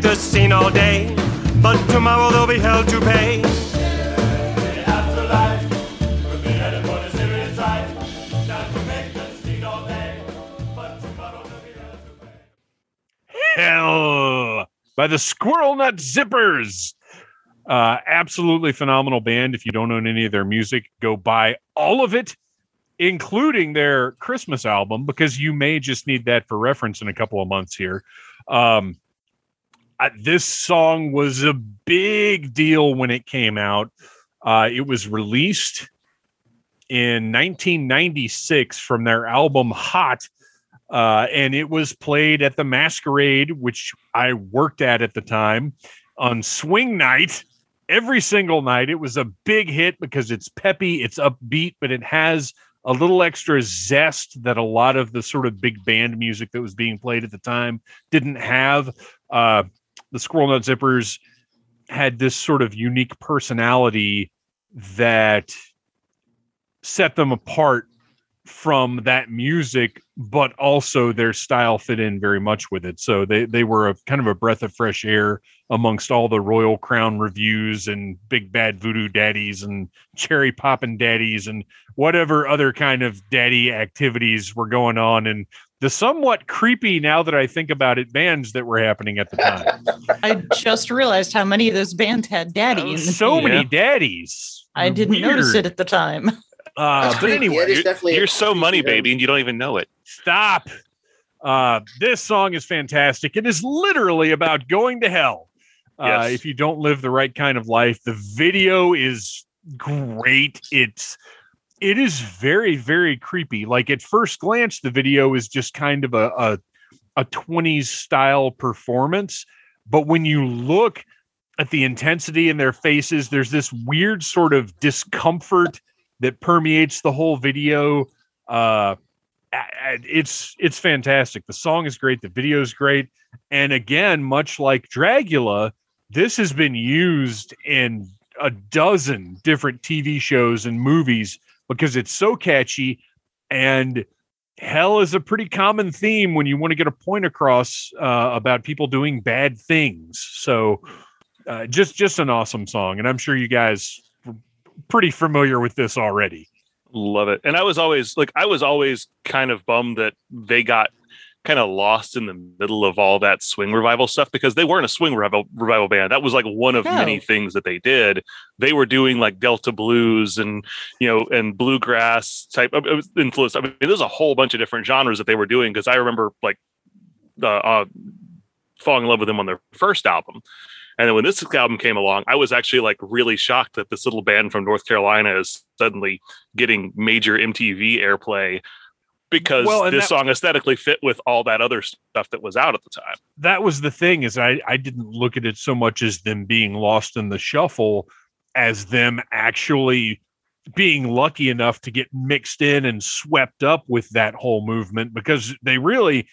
The scene all day, but tomorrow they'll be held to pay. Hell by the Squirrel Nut Zippers. Uh, absolutely phenomenal band. If you don't own any of their music, go buy all of it, including their Christmas album, because you may just need that for reference in a couple of months here. Um, I, this song was a big deal when it came out. Uh, it was released in 1996 from their album Hot uh, and it was played at the Masquerade, which I worked at at the time, on swing night every single night. It was a big hit because it's peppy, it's upbeat, but it has a little extra zest that a lot of the sort of big band music that was being played at the time didn't have. Uh, the Squirrel Nut Zippers had this sort of unique personality that set them apart from that music, but also their style fit in very much with it. So they they were a kind of a breath of fresh air amongst all the Royal Crown Revues and Big Bad Voodoo Daddies and Cherry Poppin' Daddies and whatever other kind of daddy activities were going on and the somewhat creepy now that I think about it bands that were happening at the time. I just realized how many of those bands had daddies. in them. so many daddies. I didn't notice it at the time. Uh, but anyway, you're, you're so money baby and you don't even know it. Stop. Uh, this song is fantastic. It is literally about going to hell. Uh, Yes. if you don't live the right kind of life, the video is great. It's it is very very creepy. Like at first glance, the video is just kind of a a, a 20s style performance, but when you look at the intensity in their faces, there's this weird sort of discomfort that permeates the whole video. Uh, it's it's fantastic. The song is great. The video is great. And again, much like Dragula, this has been used in a dozen different TV shows and movies because it's so catchy. And hell is a pretty common theme when you want to get a point across uh, about people doing bad things. So, uh, just just an awesome song, and I'm sure you guys were pretty familiar with this already. Love it. And I was always like, I was always kind of bummed that they got kind of lost in the middle of all that swing revival stuff because they weren't a swing revival, revival band. That was like one of No. many things that they did. They were doing like Delta blues and, you know, and bluegrass type of influence. I mean, there's a whole bunch of different genres that they were doing because I remember like uh, uh, falling in love with them on their first album. And then when this album came along, I was actually like really shocked that this little band from North Carolina is suddenly getting major MTV airplay because Well, this that- song aesthetically fit with all that other stuff that was out at the time. that was the thing is I, I didn't look at it so much as them being lost in the shuffle as them actually being lucky enough to get mixed in and swept up with that whole movement because they really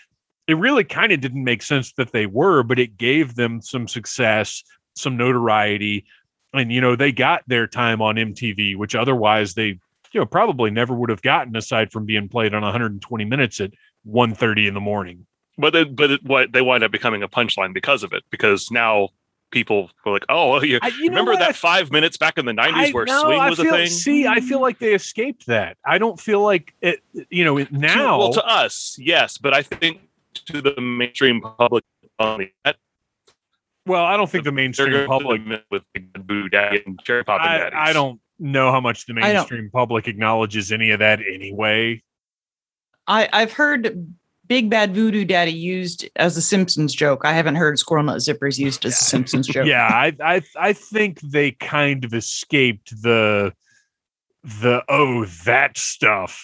it really kind of didn't make sense that they were but it gave them some success some notoriety and you know they got their time on MTV which otherwise they you know probably never would have gotten aside from being played on 120 minutes at 1:30 in the morning But it, but it, what they wind up becoming a punchline because of it because now people were like, oh, you, I- you remember that five minutes back in the 90s I- where no, swing I was feel- a thing? See, I feel like they escaped that. I don't feel like it. You know, it- To- now. well, to us, yes, but I think to the mainstream public um, on the net, well, I don't think the mainstream public. to with Boo Daddy and Cherry Pop and I, Daddies. I don't know how much the mainstream public acknowledges any of that anyway. I, I've heard Big Bad Voodoo Daddy used as a Simpsons joke. I haven't heard Squirrel Nut Zippers used as a Simpsons joke. Yeah, I, I I think they kind of escaped the the oh that stuff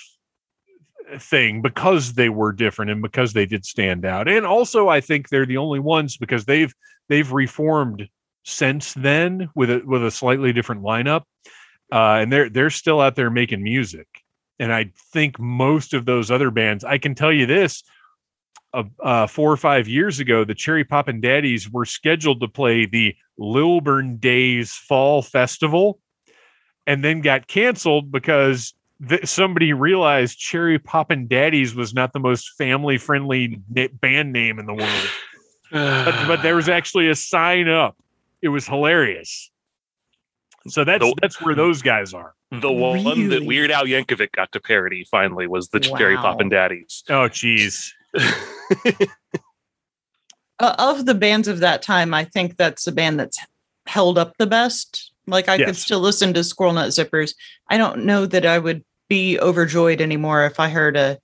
thing because they were different and because they did stand out. And also I think they're the only ones because they've they've reformed since then with a with a slightly different lineup. Uh, and they're they're still out there making music. And I think most of those other bands, I can tell you this, uh, uh, four or five years ago, the Cherry Poppin' Daddies were scheduled to play the Lilburn Daze Fall Festival, and then got canceled because th- somebody realized Cherry Poppin' Daddies was not the most family friendly na- band name in the world. but, but there was actually a sign up. It was hilarious. So that's The- that's where those guys are. The one that Weird Al Yankovic got to parody finally was the Cherry Poppin' Daddies. Oh, geez. Uh, of the bands of that time, I think that's the band that's held up the best. Like I could still listen to Squirrel Nut Zippers. I don't know that I would be overjoyed anymore if I heard a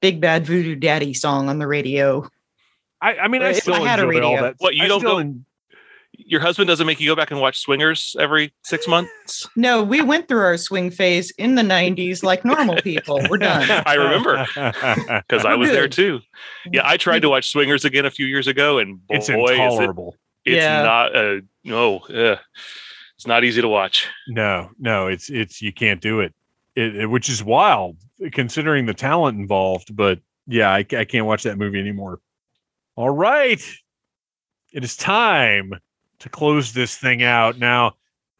Big Bad Voodoo Daddy song on the radio. I, I mean, I If I still had a enjoy all that. What, you I don't still go- en- Your husband doesn't make you go back and watch Swingers every six months? No, we went through our swing phase in the 90s like normal people. We're done. I remember because I We're was there too. Yeah, I tried to watch Swingers again a few years ago, and boy, it's is it, intolerable. it's Yeah. not uh, no, uh, it's not easy to watch. No, no, it's it's you can't do it. It, it- which is wild considering the talent involved. But yeah, I, I can't watch that movie anymore. All right, it is time to close this thing out. Now,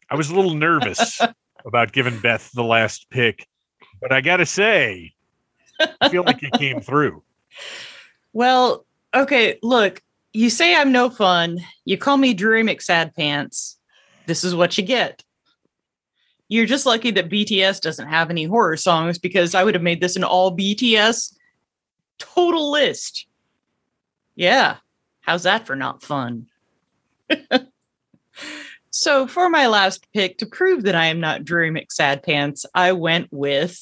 I was a little nervous about giving Beth the last pick, but I got to say, I feel like you came through. Well, okay, look, you say I'm no fun. You call me Dreary McSad Pants. This is what you get. You're just lucky that BTS doesn't have any horror songs because I would have made this an all BTS total list. Yeah. How's that for not fun? so, for my last pick, to prove that I am not Dreary McSad Pants, I went with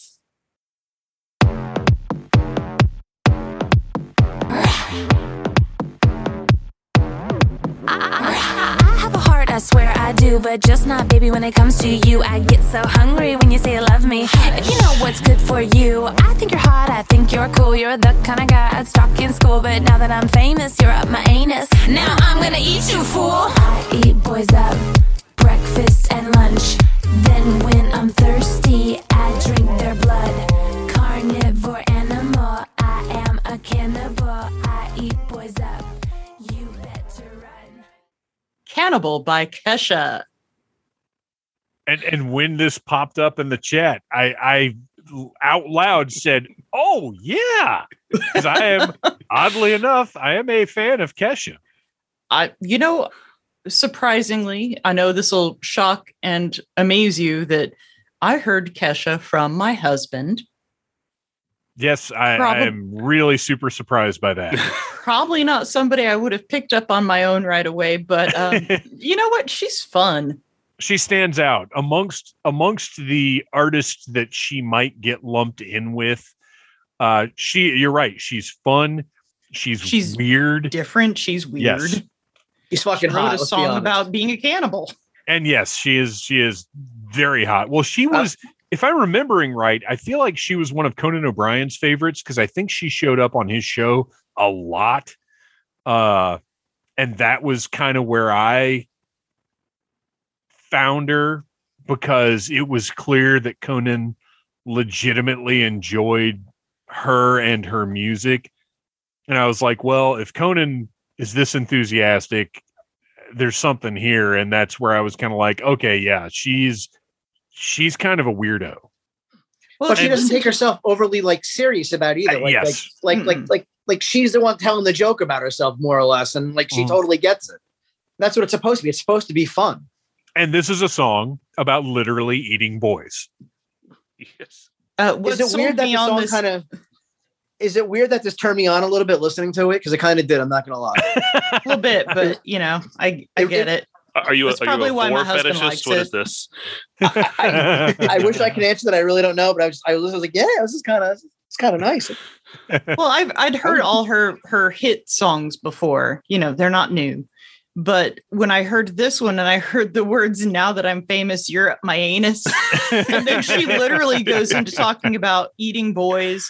swear I do, but just not, baby, when it comes to you. I get so hungry when you say you love me. If you know what's good for you, I think you're hot, I think you're cool. You're the kind of guy I'd stalk in school, but now that I'm famous, you're up my anus. Now I'm gonna eat you, fool. I eat boys up, breakfast and lunch. Then when I'm thirsty, I drink their blood. Cannibal by Kesha. And and when this popped up in the chat, I I out loud said, "Oh yeah," because I am oddly enough, I am a fan of Kesha. I, you know, surprisingly, I know this will shock and amaze you that I heard Kesha from my husband. Yes, I, I am really super surprised by that. Probably not somebody I would have picked up on my own right away, but um, you know what? She's fun. she stands out amongst amongst the artists that she might get lumped in with. Uh, she, you're right. She's fun. She's She's weird. Different. She's weird. Yes. He's She fucking wrote hot. a let's be song about being a cannibal. and yes, she is. She is very hot. Well, she was. If I'm remembering right, I feel like she was one of Conan O'Brien's favorites because I think she showed up on his show a lot. Uh, and that was kind of where I found her because it was clear that Conan legitimately enjoyed her and her music. And I was like, well, if Conan is this enthusiastic, there's something here. And that's where I was kind of like, okay, yeah, she's she's kind of a weirdo. Well, but she doesn't take herself overly like serious about either. Uh, Like, yes. like, like, like, Mm-mm. like, like she's the one telling the joke about herself more or less, and like she Mm. totally gets it. That's what it's supposed to be. It's supposed to be fun. And this is a song about literally eating boys. Yes. Uh, what Is it weird that the song this- kind of? Is it weird that this turned me on a little bit listening to it? Because it kind of did. I'm not gonna lie. a little bit, but you know, I I It- get it. Are you a, That's are you probably a why fetishist? What it. is this? I, I wish I could answer that. I really don't know, but I was I was, I was like, yeah, this is kind of it's kind of nice. Well, I've I'd heard oh. all her her hit songs before. You know, they're not new. But when I heard this one and I heard the words "Now that I'm famous, you're up my anus," and then she literally goes into talking about eating boys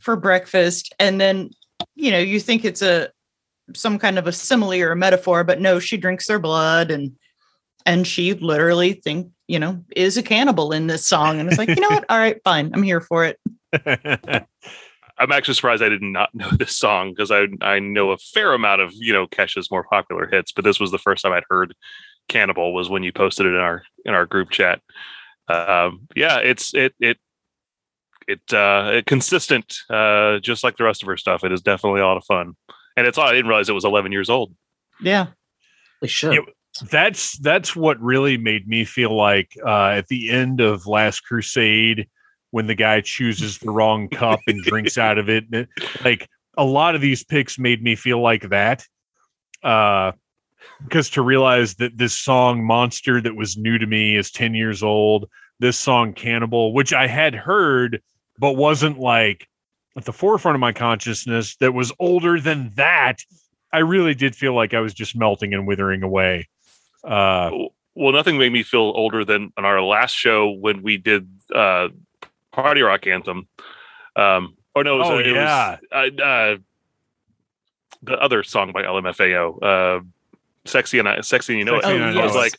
for breakfast, and then you know you think it's a some kind of a simile or a metaphor, but no, she drinks their blood and and she literally think you know is a cannibal in this song, and it's like you know what? All right, fine, I'm here for it. I'm actually surprised I did not know this song because I I know a fair amount of you know Kesha's more popular hits, but this was the first time I'd heard "Cannibal" was when you posted it in our in our group chat. Um, yeah, it's it it it uh consistent, uh, just like the rest of her stuff. It is definitely a lot of fun, and it's I didn't realize it was 11 years old. Yeah. They should. It- that's that's what really made me feel like uh, at the end of Last Crusade when the guy chooses the wrong cup and drinks out of it. it- Like a lot of these picks made me feel like that. Uh, because to realize that this song Monster that was new to me is 10 years old, this song Cannibal, which I had heard but wasn't like at the forefront of my consciousness that was older than that. I really did feel like I was just melting and withering away. Uh, well, nothing made me feel older than on our last show when we did uh party rock anthem. Um, or no, it was, Oh, it yeah. was uh, uh, the other song by LMFAO, uh, "Sexy and I, Sexy and You Know It." Sexy and I I Know was It. like,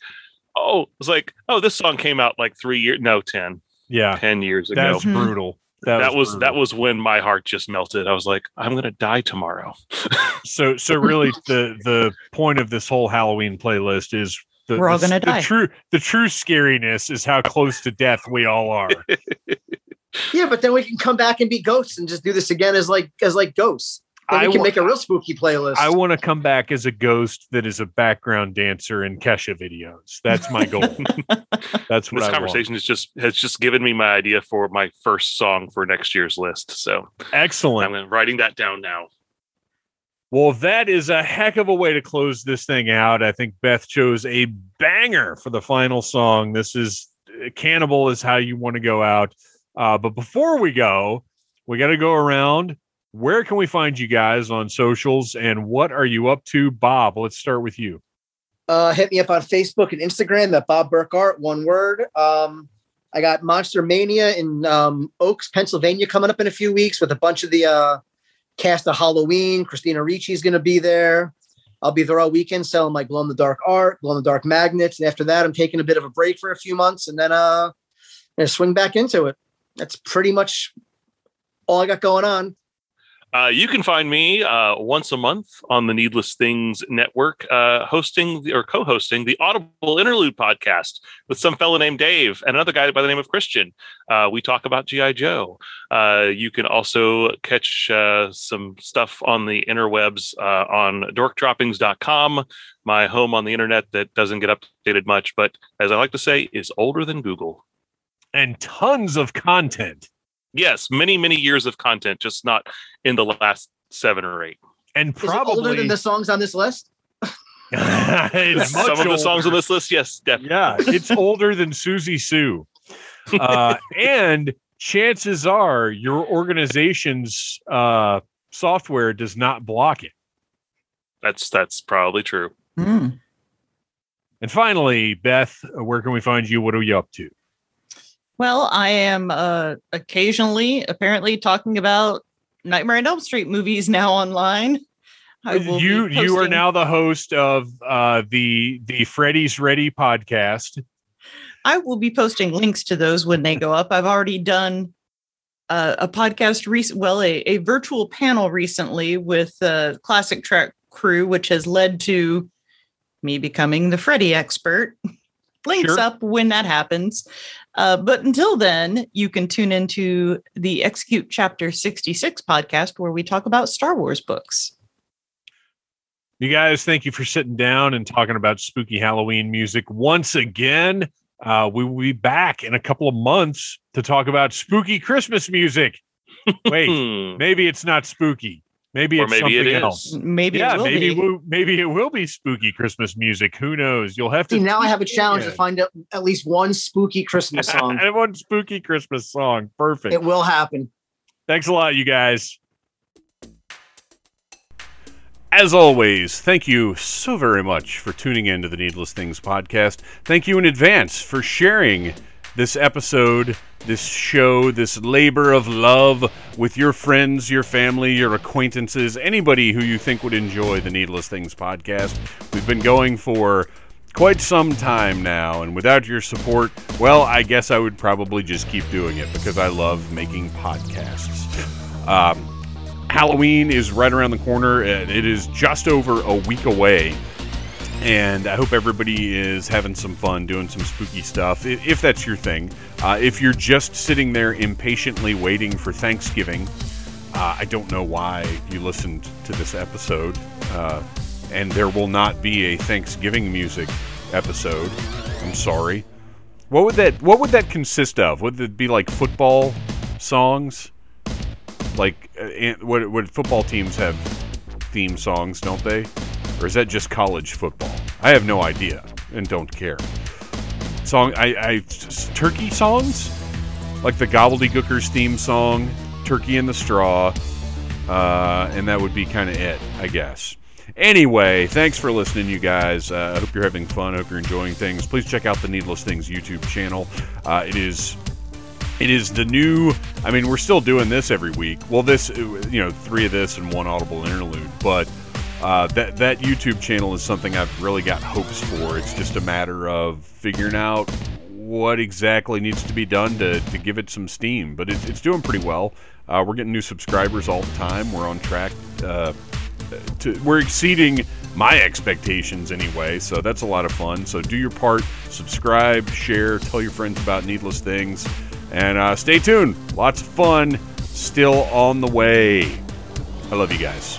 oh, it was like, oh, this song came out like three years, no, ten, yeah, ten years ago. that's Mhm. brutal. That, that was brutal. that was when my heart just melted. I was like, I'm gonna die tomorrow. so so really the the point of this whole Halloween playlist is the, We're all the- gonna the die. true the true scariness is how close to death we all are. Yeah, but then we can come back and be ghosts and just do this again as like as like ghosts. Then we I can wa- make a real spooky playlist. I want to come back as a ghost that is a background dancer in Kesha videos. That's my goal. That's what This I conversation is just has just given me my idea for my first song for next year's list. So. Excellent. I'm writing that down now. Well, that is a heck of a way to close this thing out. I think Beth chose a banger for the final song. This is Cannibal is how you want to go out. Uh, but before we go, we got to go around. Where can we find you guys on socials and what are you up to? Bob, let's start with you. uh, hit me up on Facebook and Instagram at Bob Burkart, one word. Um, I got Monster Mania in um, Oaks, Pennsylvania, coming up in a few weeks with a bunch of the uh, cast of Halloween. Christina Ricci is going to be there. I'll be there all weekend selling my glow in the dark art, glow in the dark magnets, and after that, I'm taking a bit of a break for a few months, and then uh, gonna swing back into it. That's pretty much all I got going on. Uh, you can find me uh, once a month on the Needless Things Network, uh, hosting the, or co-hosting the Audible Interlude podcast with some fellow named Dave and another guy by the name of Christian. Uh, we talk about GI Joe. Uh, you can also catch uh, some stuff on the interwebs on dorkdroppings.com, my home on the internet that doesn't get updated much, but as I like to say, is older than Google. And tons of content. Yes, many many years of content, just not in the last seven or eight. And Is it older than the songs on this list? It's Some much of the songs on this list, yes, definitely. Yeah, it's older than Siouxsie Sioux. Uh, and chances are your organization's uh, software does not block it. That's that's probably true. And finally, Beth, where can we find you? What are you up to? Well, I am uh, occasionally, apparently, talking about Nightmare on Elm Street movies now online. Be you you are now the host of uh, the the Freddy's Ready podcast. I will be posting links to those when they go up. I've already done uh, a podcast, rec- well, a, a virtual panel recently with the Classic Track crew, which has led to me becoming the Freddy expert. links Sure. up when that happens. Uh, but until then, you can tune into the Execute Chapter 66 podcast where we talk about Star Wars books. You guys, thank you for sitting down and talking about spooky Halloween music once again. Uh, we will be back in a couple of months to talk about spooky Christmas music. Wait, maybe it's not spooky. Maybe Or it's maybe something is. else. Maybe yeah, it will maybe be. We'll, maybe it will be spooky Christmas music. Who knows? You'll have to See, now I have a challenge to find out at least one spooky Christmas song. and one spooky Christmas song. Perfect. it will happen. Thanks a lot, you guys. As always, thank you so very much for tuning in to the Needless Things podcast. Thank you in advance for sharing this episode, this show, this labor of love with your friends, your family, your acquaintances, anybody who you think would enjoy the Needless Things podcast. We've been going for quite some time now, and without your support, well, I guess I would probably just keep doing it because I love making podcasts. Um, Halloween is right around the corner, and it is just over a week away. And I hope everybody is having some fun doing some spooky stuff, if that's your thing. Uh, if you're just sitting there impatiently waiting for Thanksgiving, uh, I don't know why you listened to this episode. Uh, and there will not be a Thanksgiving music episode. I'm sorry. What would that What would that consist of? Would it be like football songs? Like, uh, what what football teams have theme songs, don't they? Or is that just college football? I have no idea and don't care. Song, I, I turkey songs, like the Gobbledygookers theme song, "Turkey in the Straw," uh, and that would be kind of it, I guess. Anyway, thanks for listening, you guys. Uh, I hope you're having fun. Hope you're enjoying things. Please check out the Needless Things YouTube channel. Uh, it is it is the new i mean we're still doing this every week well this you know three of this and one audible interlude but uh, that that youtube channel is something i've really got hopes for it's just a matter of figuring out what exactly needs to be done to, to give it some steam but it's, it's doing pretty well uh, we're getting new subscribers all the time we're on track uh, to, we're exceeding my expectations anyway so that's a lot of fun so do your part subscribe share tell your friends about needless things And uh, stay tuned. Lots of fun still on the way. I love you guys.